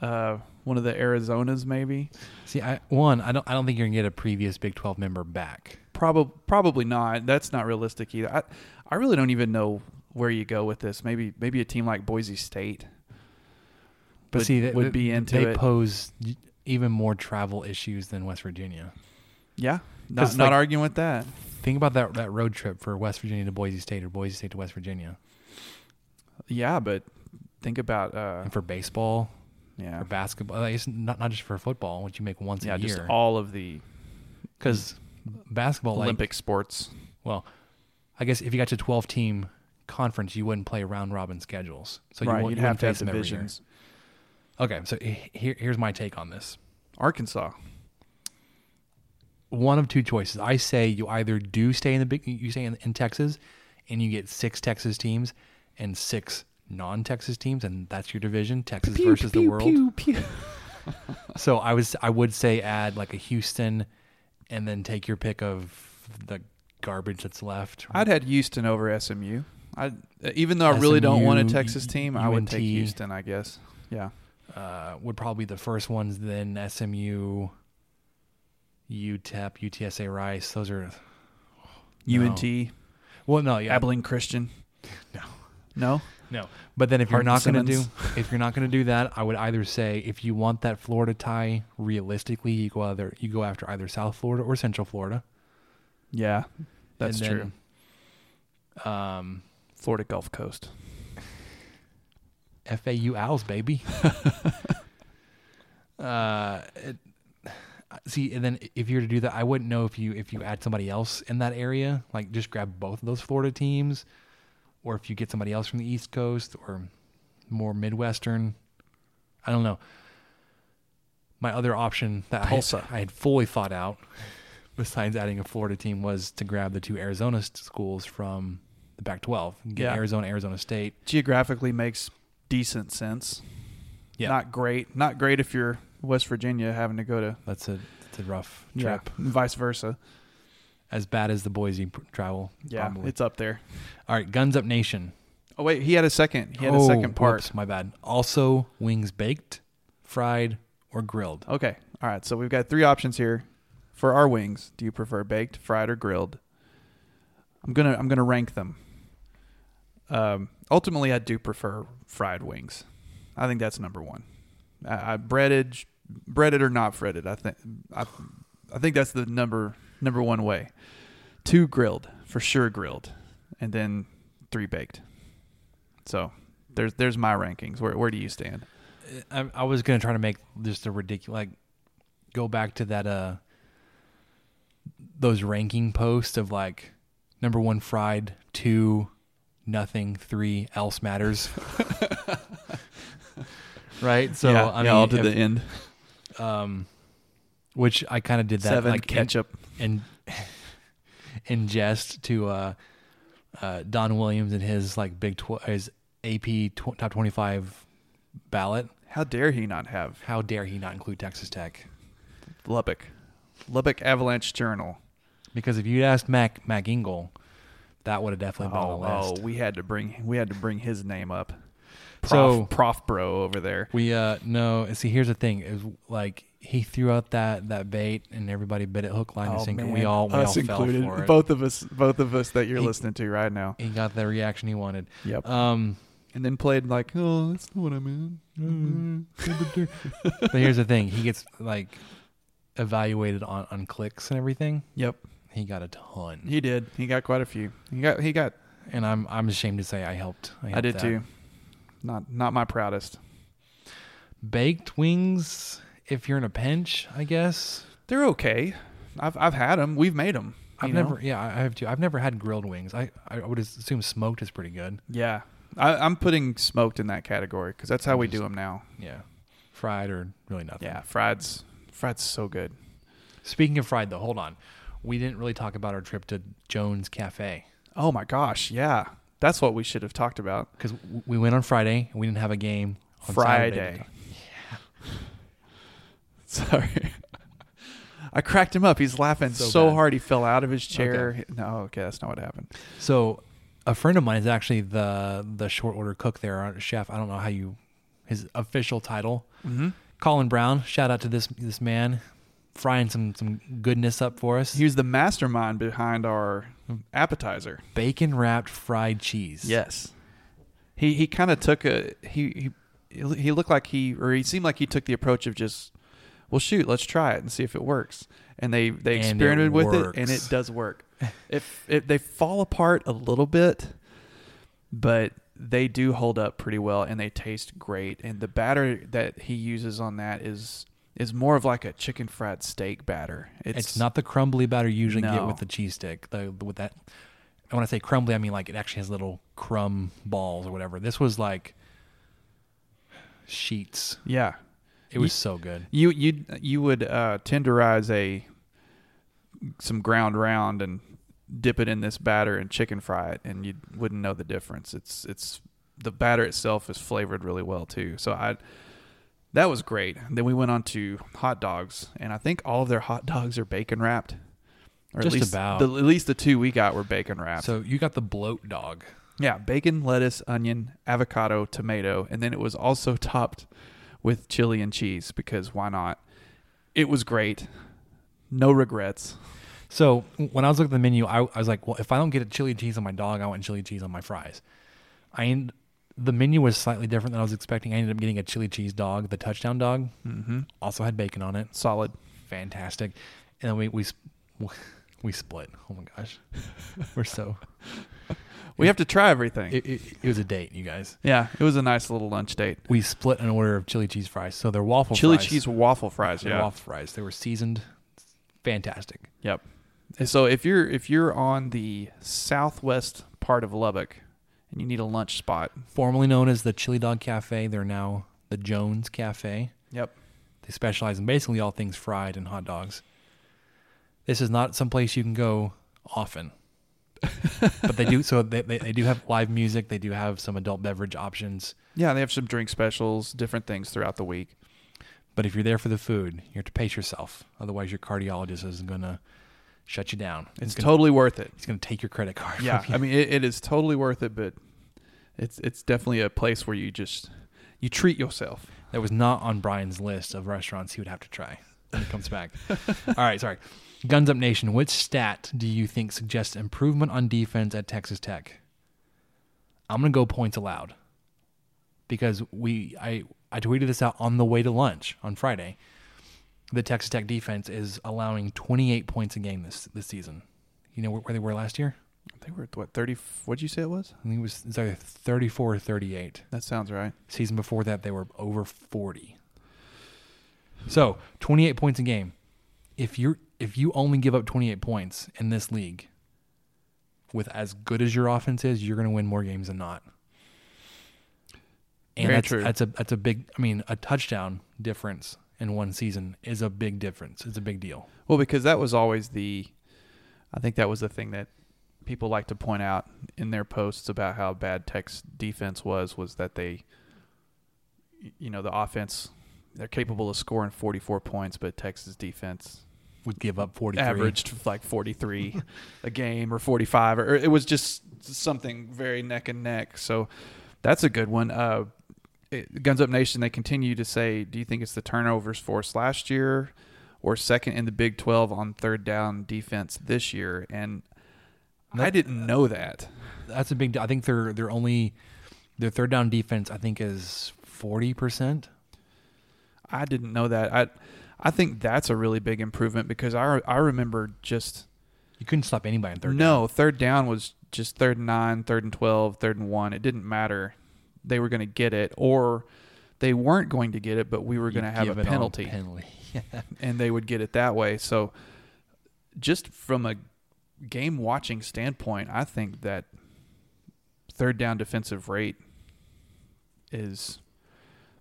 uh, one of the Arizonas, maybe. see, I one I don't I don't think you're gonna get a previous Big Twelve member back. Probably probably not. That's not realistic either. I I really don't even know where you go with this. Maybe maybe a team like Boise State. But would, see, they, would be into they it. pose even more travel issues than West Virginia. Yeah, not not like- arguing with that. Think about that that road trip for West Virginia to Boise State or Boise State to West Virginia, Yeah, but think about uh, and for baseball, yeah, for basketball. Like, it's not not just for football, which you make once yeah, a just all of the Because basketball, like, Olympic sports. well, I guess if you got to twelve team conference, you wouldn't play round robin schedules. So you right, wouldn't, you'd you have to have face them every year. divisions. Okay, so here, here's my take on this. Arkansas. One of two choices. I say you either do stay in the big, you stay in, in Texas, and you get six Texas teams and six non-Texas teams, and that's your division, Texas versus the world. Pew, (laughs) (laughs) So I was, I would say add like a Houston, and then take your pick of the garbage that's left. I'd had Houston over SMU. I even though I really don't want a Texas team, I would take Houston. I guess. Yeah. Uh, would probably be the first ones. Then SMU, UTEP, UTSA Rice. Those are No. UNT, well, no, yeah, Abilene Christian. (laughs) No. No. no. But then if you're not going to do, (laughs) if you're not going to do that, I would either say if you want that Florida tie, realistically, you go either you go after either South Florida or Central Florida. Yeah, that's true. Um, Florida Gulf Coast. FAU Owls, baby. (laughs) uh, it, see, and then if you were to do that, I wouldn't know if you if you add somebody else in that area, like just grab both of those Florida teams, or if you get somebody else from the East Coast or more Midwestern. I don't know. My other option that I, Tulsa. I had fully thought out, besides adding a Florida team, was to grab the two Arizona schools from the Pac-12. Get Yeah. Arizona, Arizona State. Geographically makes decent sense. Yeah. Not great. Not great if you're West Virginia having to go to That's a it's a rough yeah, trip. and vice versa. As bad as the Boise travel. Yeah, probably. it's up there. all right. Guns Up Nation. Oh wait, he had a second. He had Oh, a second part. whoops, my bad. Also, wings baked, fried, or grilled. Okay. All right. So we've got three options here for our wings. Do you prefer baked, fried, or grilled? I'm gonna I'm gonna rank them. Um, ultimately, I do prefer fried wings. I think that's number one. I, I breaded, breaded or not breaded. I think I, I think that's the number number one way. Two grilled for sure, grilled, and then three baked. So there's there's my rankings. Where where do you stand? I, I was gonna try to make just a ridiculous, like, go back to that uh, those ranking posts of like number one fried, two nothing, three else matters. (laughs) right. So yeah, I yeah, mean, all to if- the end. um, which I kind of did that Seven like ketchup. in in jest to uh, uh, Don Williams and his like big tw- his AP tw- top twenty five ballot. How dare he not have How dare he not include Texas Tech? Lubbock, Lubbock Avalanche Journal? Because if you'd asked Mac Mac Engel, that would have definitely been Oh, on the oh, we had to bring we had to bring his name up. Prof, So- Prof Bro over there. We uh no see here's the thing is like he threw out that that bait and everybody bit it hook line and sinker. We all we Oh, us all included. fell for it. Both of us, both of us that you're He- listening to right now. he got the reaction he wanted. Yep. Um, and then played like, oh, that's not what I meant. (laughs) but here's the thing: he gets like evaluated on on clicks and everything. Yep, he got a ton. He did. He got quite a few. He got he got, and I'm I'm ashamed to say I helped. I, helped I did that. too. Not not my proudest. Baked wings, if you're in a pinch, I guess they're okay. I've I've had them. We've made them. I've never, yeah, I have too. I've never had grilled wings. I I would assume smoked is pretty good. Yeah, I, am putting smoked in that category because that's how we do them now. Yeah, fried or really nothing. Yeah, fried's fried's so good. Speaking of fried, though, hold on, we didn't really talk about our trip to Jones Cafe. Oh my gosh, yeah, that's what we should have talked about because we went on Friday and we didn't have a game on Friday. Saturday. Yeah. Sorry. (laughs) I cracked him up. He's laughing so, so hard he fell out of his chair. Okay. No, okay, that's not what happened. So, a friend of mine is actually the the short order cook there, chef. I don't know how you his official title. Mm-hmm. Colin Brown. Shout out to this this man, frying some some goodness up for us. He was the mastermind behind our appetizer, bacon wrapped fried cheese. Yes, he he kind of took a he he he looked like he or he seemed like he took the approach of just well, shoot, let's try it and see if it works. And they they And experimented it with it, and it does work. (laughs) if, if they fall apart a little bit, but they do hold up pretty well, and they taste great. And the batter that he uses on that is is more of like a chicken fried steak batter. It's, not the crumbly batter you usually get with the cheese stick. The, with that, and when I say crumbly, I mean like it actually has little crumb balls or whatever. This was like sheets. yeah. It was You- so good. You you you would uh, tenderize a some ground round and dip it in this batter and chicken fry it, and you wouldn't know the difference. It's it's the batter itself is flavored really well too. So I that was great. Then we went on to hot dogs, and I think all of their hot dogs are bacon wrapped. Or Just at least about. The, at least the two we got were bacon wrapped. So you got the bloat dog. Yeah, bacon, lettuce, onion, avocado, tomato, and then it was also topped with chili and cheese because why not? It was great. No regrets. So when I was looking at the menu, I, I was like, well, if I don't get a chili cheese on my dog, I want chili cheese on my fries. I end, the menu was slightly different than I was expecting. I ended up getting a chili cheese dog, the touchdown dog. Mm-hmm. Also had bacon on it. Solid. Fantastic. And then we we (laughs) we split. Oh my gosh, (laughs) we're so. We have to try everything. It, it, it was a date, you guys. yeah, it was a nice little lunch date. We split an order of chili cheese fries. So they're waffle Chili fries. cheese waffle fries. Yeah. waffle fries. They were seasoned. Fantastic. Yep. And so if you're if you're on the southwest part of Lubbock and you need a lunch spot, Formerly known as the Chili Dog Cafe, they're now the Jones Cafe. yep. They specialize in basically all things fried and hot dogs. This is not some place you can go often. (laughs) but they do so they, they, they do have live music, they do have some adult beverage options. Yeah, they have some drink specials, different things throughout the week. But if you're there for the food, you have to pace yourself. Otherwise your cardiologist isn't gonna shut you down. It's He's gonna- totally worth it. he's gonna take your credit card. Yeah, from you. I mean it, it is totally worth it, but it's it's definitely a place where you just you treat yourself. That was not on Brian's list of restaurants he would have to try when he comes back. (laughs) All right, sorry. Guns Up Nation, which stat do you think suggests improvement on defense at Texas Tech? I'm gonna go points allowed because we I I tweeted this out on the way to lunch on Friday. The Texas Tech defense is allowing 28 points a game this this season. You know where, where they were last year? They were what thirty? What'd you say it was? I think it was it's either 34 or 38. That sounds right. Season before that, they were over 40. So 28 points a game. If you're if you only give up 28 points in this league, with as good as your offense is, you're going to win more games than not. And Very that's true. that's a that's a big. I mean, a touchdown difference in one season is a big difference. It's a big deal. Well, because that was always the, I think that was the thing that people like to point out in their posts about how bad Tech's defense was, was that they, you know, the offense, they're capable of scoring 44 points, but Texas defense Would give up 43. averaged like 43 a game or 45, or, or it was just something very neck and neck. So that's a good one. Uh, it, Guns Up Nation, they continue to say, do you think it's the turnovers force last year or second in the Big 12 on third down defense this year? And I didn't know that. That's a big. I think they're they're only Their third down defense, I think, is forty percent. I didn't know that. I I think that's a really big improvement because I I remember just you couldn't stop anybody in third. No, down. third down was just third and nine, third and twelve, third and one. It didn't matter. They were going to get it, or they weren't going to get it, but we were going to have a penalty, penalty. (laughs) and they would get it that way. So, just from a game watching standpoint, I think that third down defensive rate is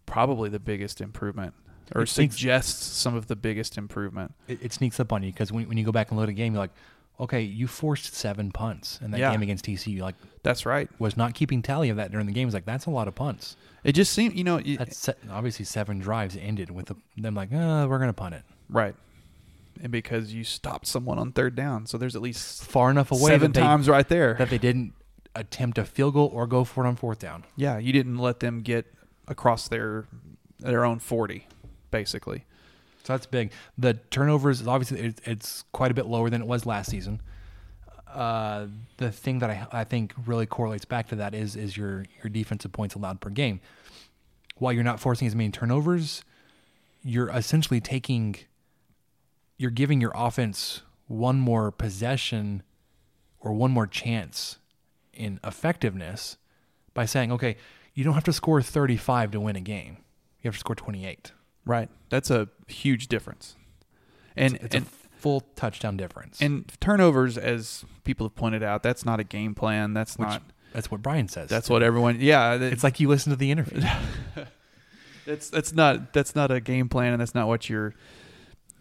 probably the biggest improvement or It sneaks- suggests some of the biggest improvement. It, it sneaks up on you because when, when you go back and load a game, you're like, okay, you forced seven punts in that Yeah. game against TCU. Like That's right. was not keeping tally of that during the game. It's like that's a lot of punts. It just seemed, you know, it- That's obviously seven drives ended with the, them like, uh, we're gonna punt it right. And because you stopped someone on third down, so there's at least far enough away seven they- times right there. that they didn't attempt a field goal or go for it on fourth down. yeah, you didn't let them get across their their own 40 basically. So that's big. The turnovers is obviously it's, it's quite a bit lower than it was last season. Uh, the thing that I, I think really correlates back to that is is your your defensive points allowed per game. While you're not forcing as many turnovers, you're essentially taking you're giving your offense one more possession or one more chance in effectiveness by saying, okay, you don't have to score 35 to win a game. You have to score 28. Right. That's a huge difference. And it's, it's and, a full touchdown difference. and turnovers as people have pointed out, that's not a game plan. That's Which- not that's what Brian says. That's what everyone Yeah, that- It's like you listen to the interview. (laughs) that's that's not that's not a game plan and that's not what you're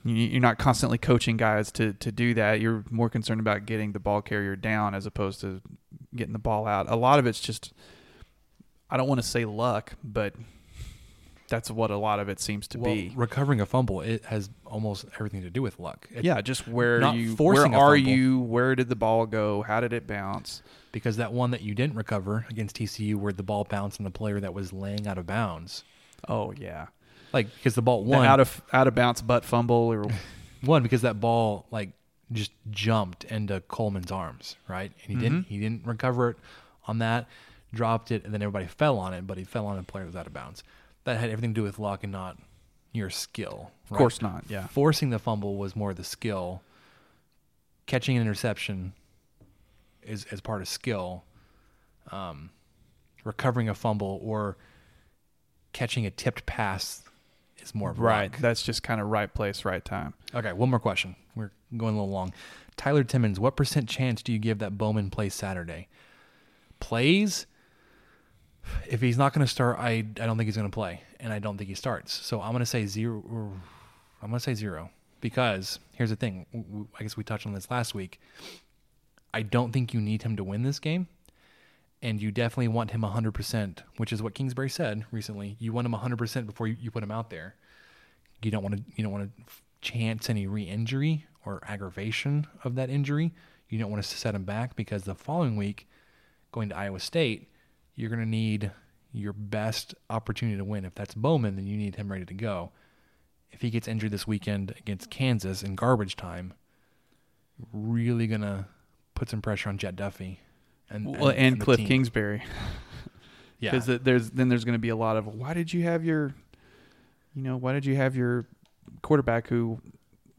you- you're not constantly coaching guys to to do that. You're more concerned about getting the ball carrier down as opposed to getting the ball out. A lot of it's just I don't want to say luck, but that's what a lot of it seems to well, be. recovering a fumble it has almost everything to do with luck. It- Yeah, just where you where are you? Where did the ball go? How did it bounce? because that one that you didn't recover against TCU where the ball bounced on the player that was laying out of bounds. Oh yeah, Like because the ball the one out of out of bounce butt fumble or (laughs) one because that ball like just jumped into Coleman's arms, right? And he didn't Mm-hmm. he didn't recover it on that, dropped it, and then everybody fell on it, but he fell on a player that was out of bounds. That had everything to do with luck and not your skill. Of course not, yeah. Forcing the fumble was more the skill. Catching an interception is is part of skill. Um, recovering a fumble or catching a tipped pass is more of right. luck. That's just kind of right place, right time. Okay, one more question. We're going a little long. Tyler Timmons, what percent chance do you give that Bowman plays Saturday? Plays? If he's not going to start, I I don't think he's going to play, and I don't think he starts. So I'm going to say zero. I'm going to say zero because here's the thing. I guess we touched on this last week. I don't think you need him to win this game, and you definitely want him 100%, which is what Kingsbury said recently. You want him 100% before you, you put him out there you don't want to you don't want to chance any re-injury or aggravation of that injury. You don't want to set him back because the following week, going to Iowa State, you're going to need your best opportunity to win. If that's Bowman, then you need him ready to go. If he gets injured this weekend against Kansas in garbage time, really going to put some pressure on Jett Duffey and Well, and, the Cliff team. Kingsbury. (laughs) Yeah. because there's then there's going to be a lot of why did you have your, you know, why did you have your quarterback who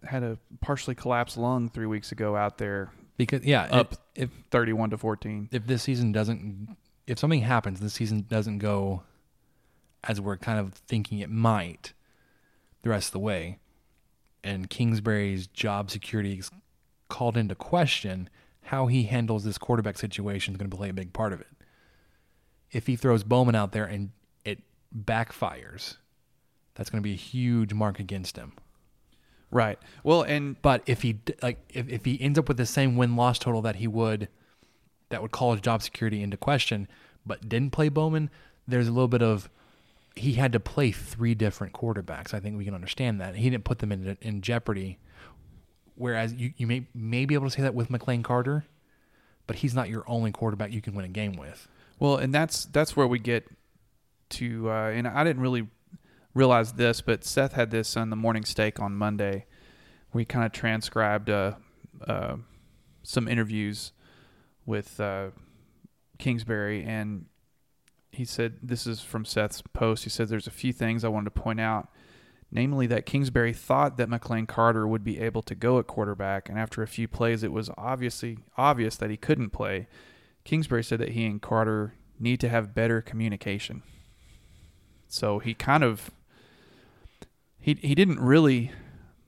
had a partially collapsed lung three weeks ago out there Because yeah, up if, if thirty-one to fourteen. if this season doesn't if something happens this season doesn't go as we're kind of thinking it might the rest of the way and Kingsbury's job security is called into question how he handles this quarterback situation is going to play a big part of it if he throws Bowman out there and it backfires that's going to be a huge mark against him Right. Well, and but if he like if, if he ends up with the same win loss total that he would that would call his job security into question, but didn't play Bowman, there's a little bit of he had to play three different quarterbacks. I think we can understand that. He didn't put them in in jeopardy. Whereas you, you may may be able to say that with McLane Carter, but he's not your only quarterback you can win a game with. Well, and that's that's where we get to, uh, and I didn't really realize this, but Seth had this on the morning steak on Monday. We kind of transcribed uh, uh, some interviews with uh, Kingsbury, and he said this is from Seth's post. He said there's a few things I wanted to point out, namely that Kingsbury thought that McLane Carter would be able to go at quarterback, and after a few plays, it was obviously obvious that he couldn't play. Kingsbury said that he and Carter need to have better communication. So he kind of he he didn't really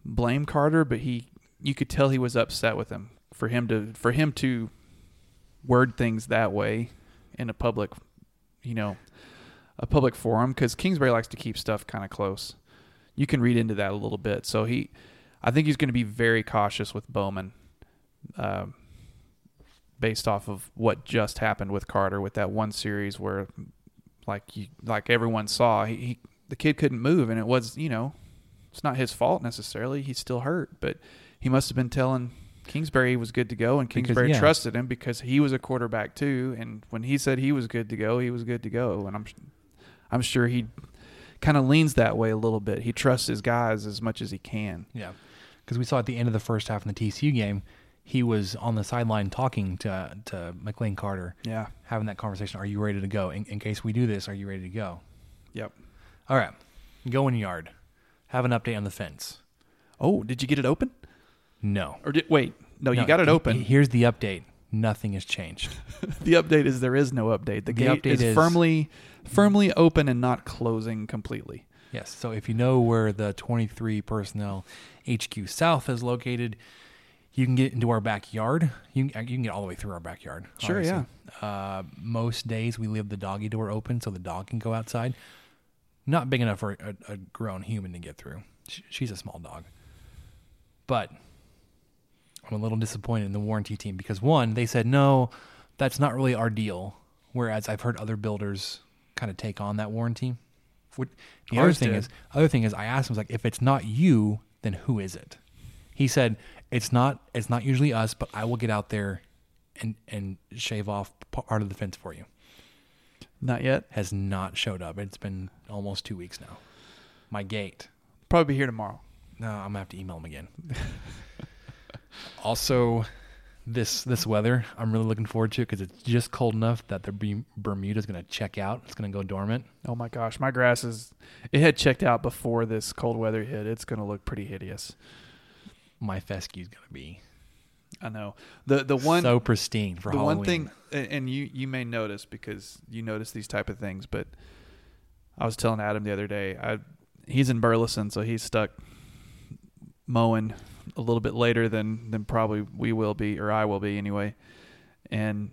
blame Carter, but he you could tell he was upset with him for him to for him to word things that way in a public, you know, a public forum because Kingsbury likes to keep stuff kind of close. You can read into that a little bit. So he, I think he's going to be very cautious with Bowman, uh, based off of what just happened with Carter with that one series where, like you, like everyone saw, he, he the kid couldn't move, and it was you know, it's not his fault necessarily. He's still hurt, but he must have been telling Kingsbury was good to go, and Kingsbury Because, yeah. trusted him because he was a quarterback too. And when he said he was good to go, he was good to go. And I'm, I'm sure he kind of leans that way a little bit. He trusts his guys as much as he can. Yeah, because we saw at the end of the first half in the TCU game, he was on the sideline talking to to McLane Carter. Yeah. having that conversation. Are you ready to go? In, in case we do this, are you ready to go? Yep. All right, going yard. Have an update on the fence. Oh, did you get it open? No. Or did wait? No, you got it open. Here's the update. Nothing has changed. (laughs) the update is there is no update. The, The gate update is, is- firmly firmly open and not closing completely. Yes. So if you know where the 23 personnel HQ South is located, you can get into our backyard. You can, you can get all the way through our backyard. Sure, obviously. Uh, most days we leave the doggy door open so the dog can go outside. Not big enough for a, a grown human to get through. She's a small dog. But I'm a little disappointed in the warranty team because one, they said no, that's not really our deal. Whereas I've heard other builders kind of take on that warranty. What- The other thing did. is, other thing is, I asked him, I was like, if it's not you, then who is it? He said, it's not, it's not usually us, but I will get out there and and shave off part of the fence for you. Not yet. Has not showed up. It's been almost two weeks now. My gate. Probably be here tomorrow. No, I'm gonna have to email him again. (laughs) also, this this weather, I'm really looking forward to because it's just cold enough that the Berm- Bermuda's gonna check out. It's gonna go dormant. Oh my gosh, my grass is it had checked out before this cold weather hit. It's going to look pretty hideous. My fescue's gonna be I know. The the one so pristine for the Halloween. one thing and and you you may notice because you notice these type of things, but I was telling Adam the other day, I he's in Burleson, so he's stuck mowing a little bit later than than probably we will be or I will be anyway. And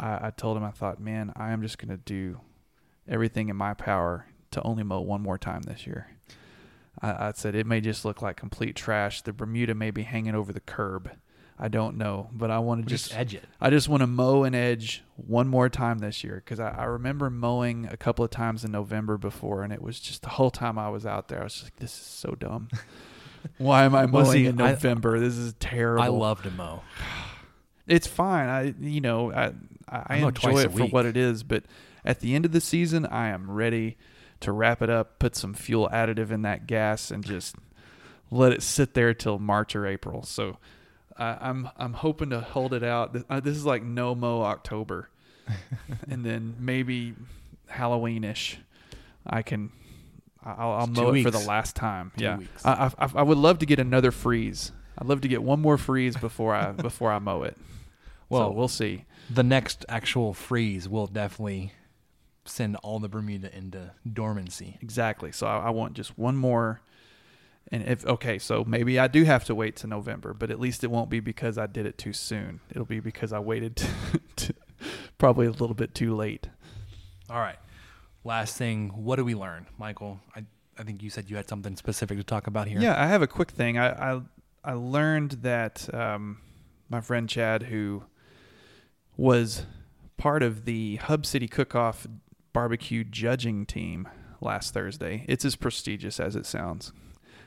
I, I told him I thought, man, I am just gonna do everything in my power to only mow one more time this year. I, I said it may just look like complete trash. The Bermuda may be hanging over the curb. I don't know, but I want to Just just, edge it. I just want to mow and edge one more time this year because I, I remember mowing a couple of times in November before, and it was just the whole time I was out there, I was just like, "This is so dumb. (laughs) (laughs) Why am I Well, mowing see, in I- November? this is terrible." I love to mow. (sighs) It's fine. I you know I I, I I enjoy it for what it is, but at the end of the season, I am ready to wrap it up, put some fuel additive in that gas, and just let it sit there till March or April. So I I'm I'm hoping to hold it out. This, uh, this is like no mo October, (laughs) and then maybe Halloweenish. I can. I'll, I'll mow it for the last time. Two yeah, weeks. I, I I would love to get another freeze. I'd love to get one more freeze before I (laughs) before I mow it. Well, so we'll see. The next actual freeze will definitely send all the Bermuda into dormancy. Exactly. So I, I want just one more. And if okay, so maybe I do have to wait to November, but at least it won't be because I did it too soon. It'll be because I waited (laughs) to, to probably a little bit too late. All right. Last thing, what do we learn, Michael? I I think you said you had something specific to talk about here. Yeah, I have a quick thing. I I, I learned that um, my friend Chad, who was part of the Hub City Cook-Off barbecue judging team last Thursday, it's as prestigious as it sounds.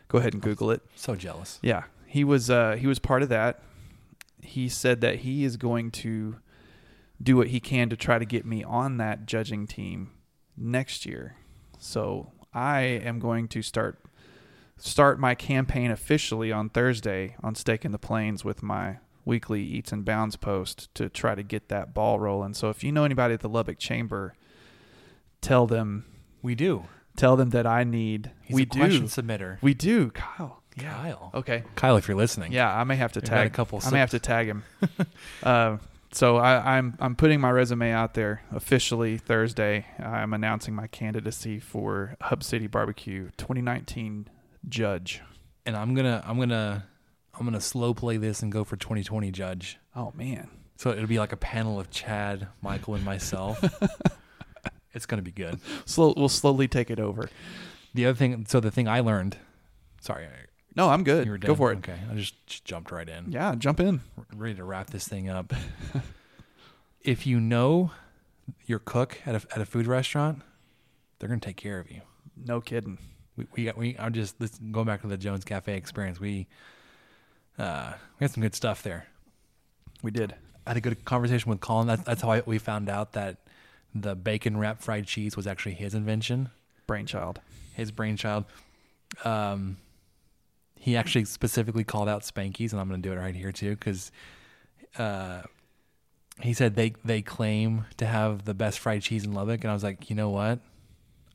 Go ahead and Google it. So jealous. Yeah, he was uh, he was part of that. He said that he is going to do what he can to try to get me on that judging team next year. So I am going to start start my campaign officially on Thursday on Staking the Plains with my weekly Eats and Bounds post to try to get that ball rolling. So if you know anybody at the Lubbock Chamber tell them We do. tell them that I need. He's we a question do submitter. We do, Kyle. Yeah. Kyle. Okay. Kyle, if you're listening. Yeah, I may have to We've tag a couple I may have to tag him. (laughs) uh, so I, I'm I'm putting my resume out there officially Thursday. I'm announcing my candidacy for Hub City Barbecue 2019 judge. And I'm gonna I'm gonna I'm gonna slow play this and go for 2020 judge. Oh man. So it'll be like a panel of Chad, Michael, and myself. (laughs) it's gonna be good. Slow, we'll slowly take it over. The other thing, so the thing I learned. Sorry, No, I'm good. you were Go for it. Okay, I just, just jumped right in. Yeah, jump in. Ready to wrap this thing up. (laughs) if you know your cook at a at a food restaurant, they're gonna take care of you. No kidding. We we got we I'm just this, going back to the Jones Cafe experience. We uh we had some good stuff there. We did. I had a good conversation with Colin. That's that's how I, we found out that the bacon wrapped fried cheese was actually his invention, Brainchild. his brainchild. Um, he actually specifically called out Spanky's, and I'm going to do it right here too, because uh, he said they they claim to have the best fried cheese in Lubbock, and I was like, you know what?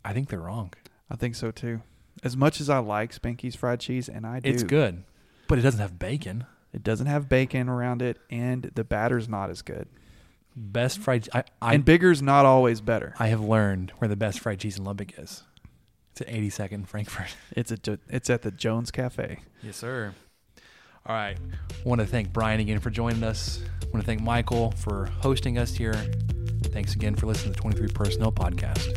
I think they're wrong. I think so too. As much as I like Spanky's fried cheese, and I do, It's good, but it doesn't have bacon. It doesn't have bacon around it, and the batter's not as good. Best fried. I, I and bigger's not always better. I have learned where the best fried cheese in Lubbock is. It's at 82nd Frankford. (laughs) It's a it's at the Jones Cafe. Yes, sir. All right. Want to thank Brian again for joining us. Want to thank Michael for hosting us here. Thanks again for listening to the 23 Personnel Podcast.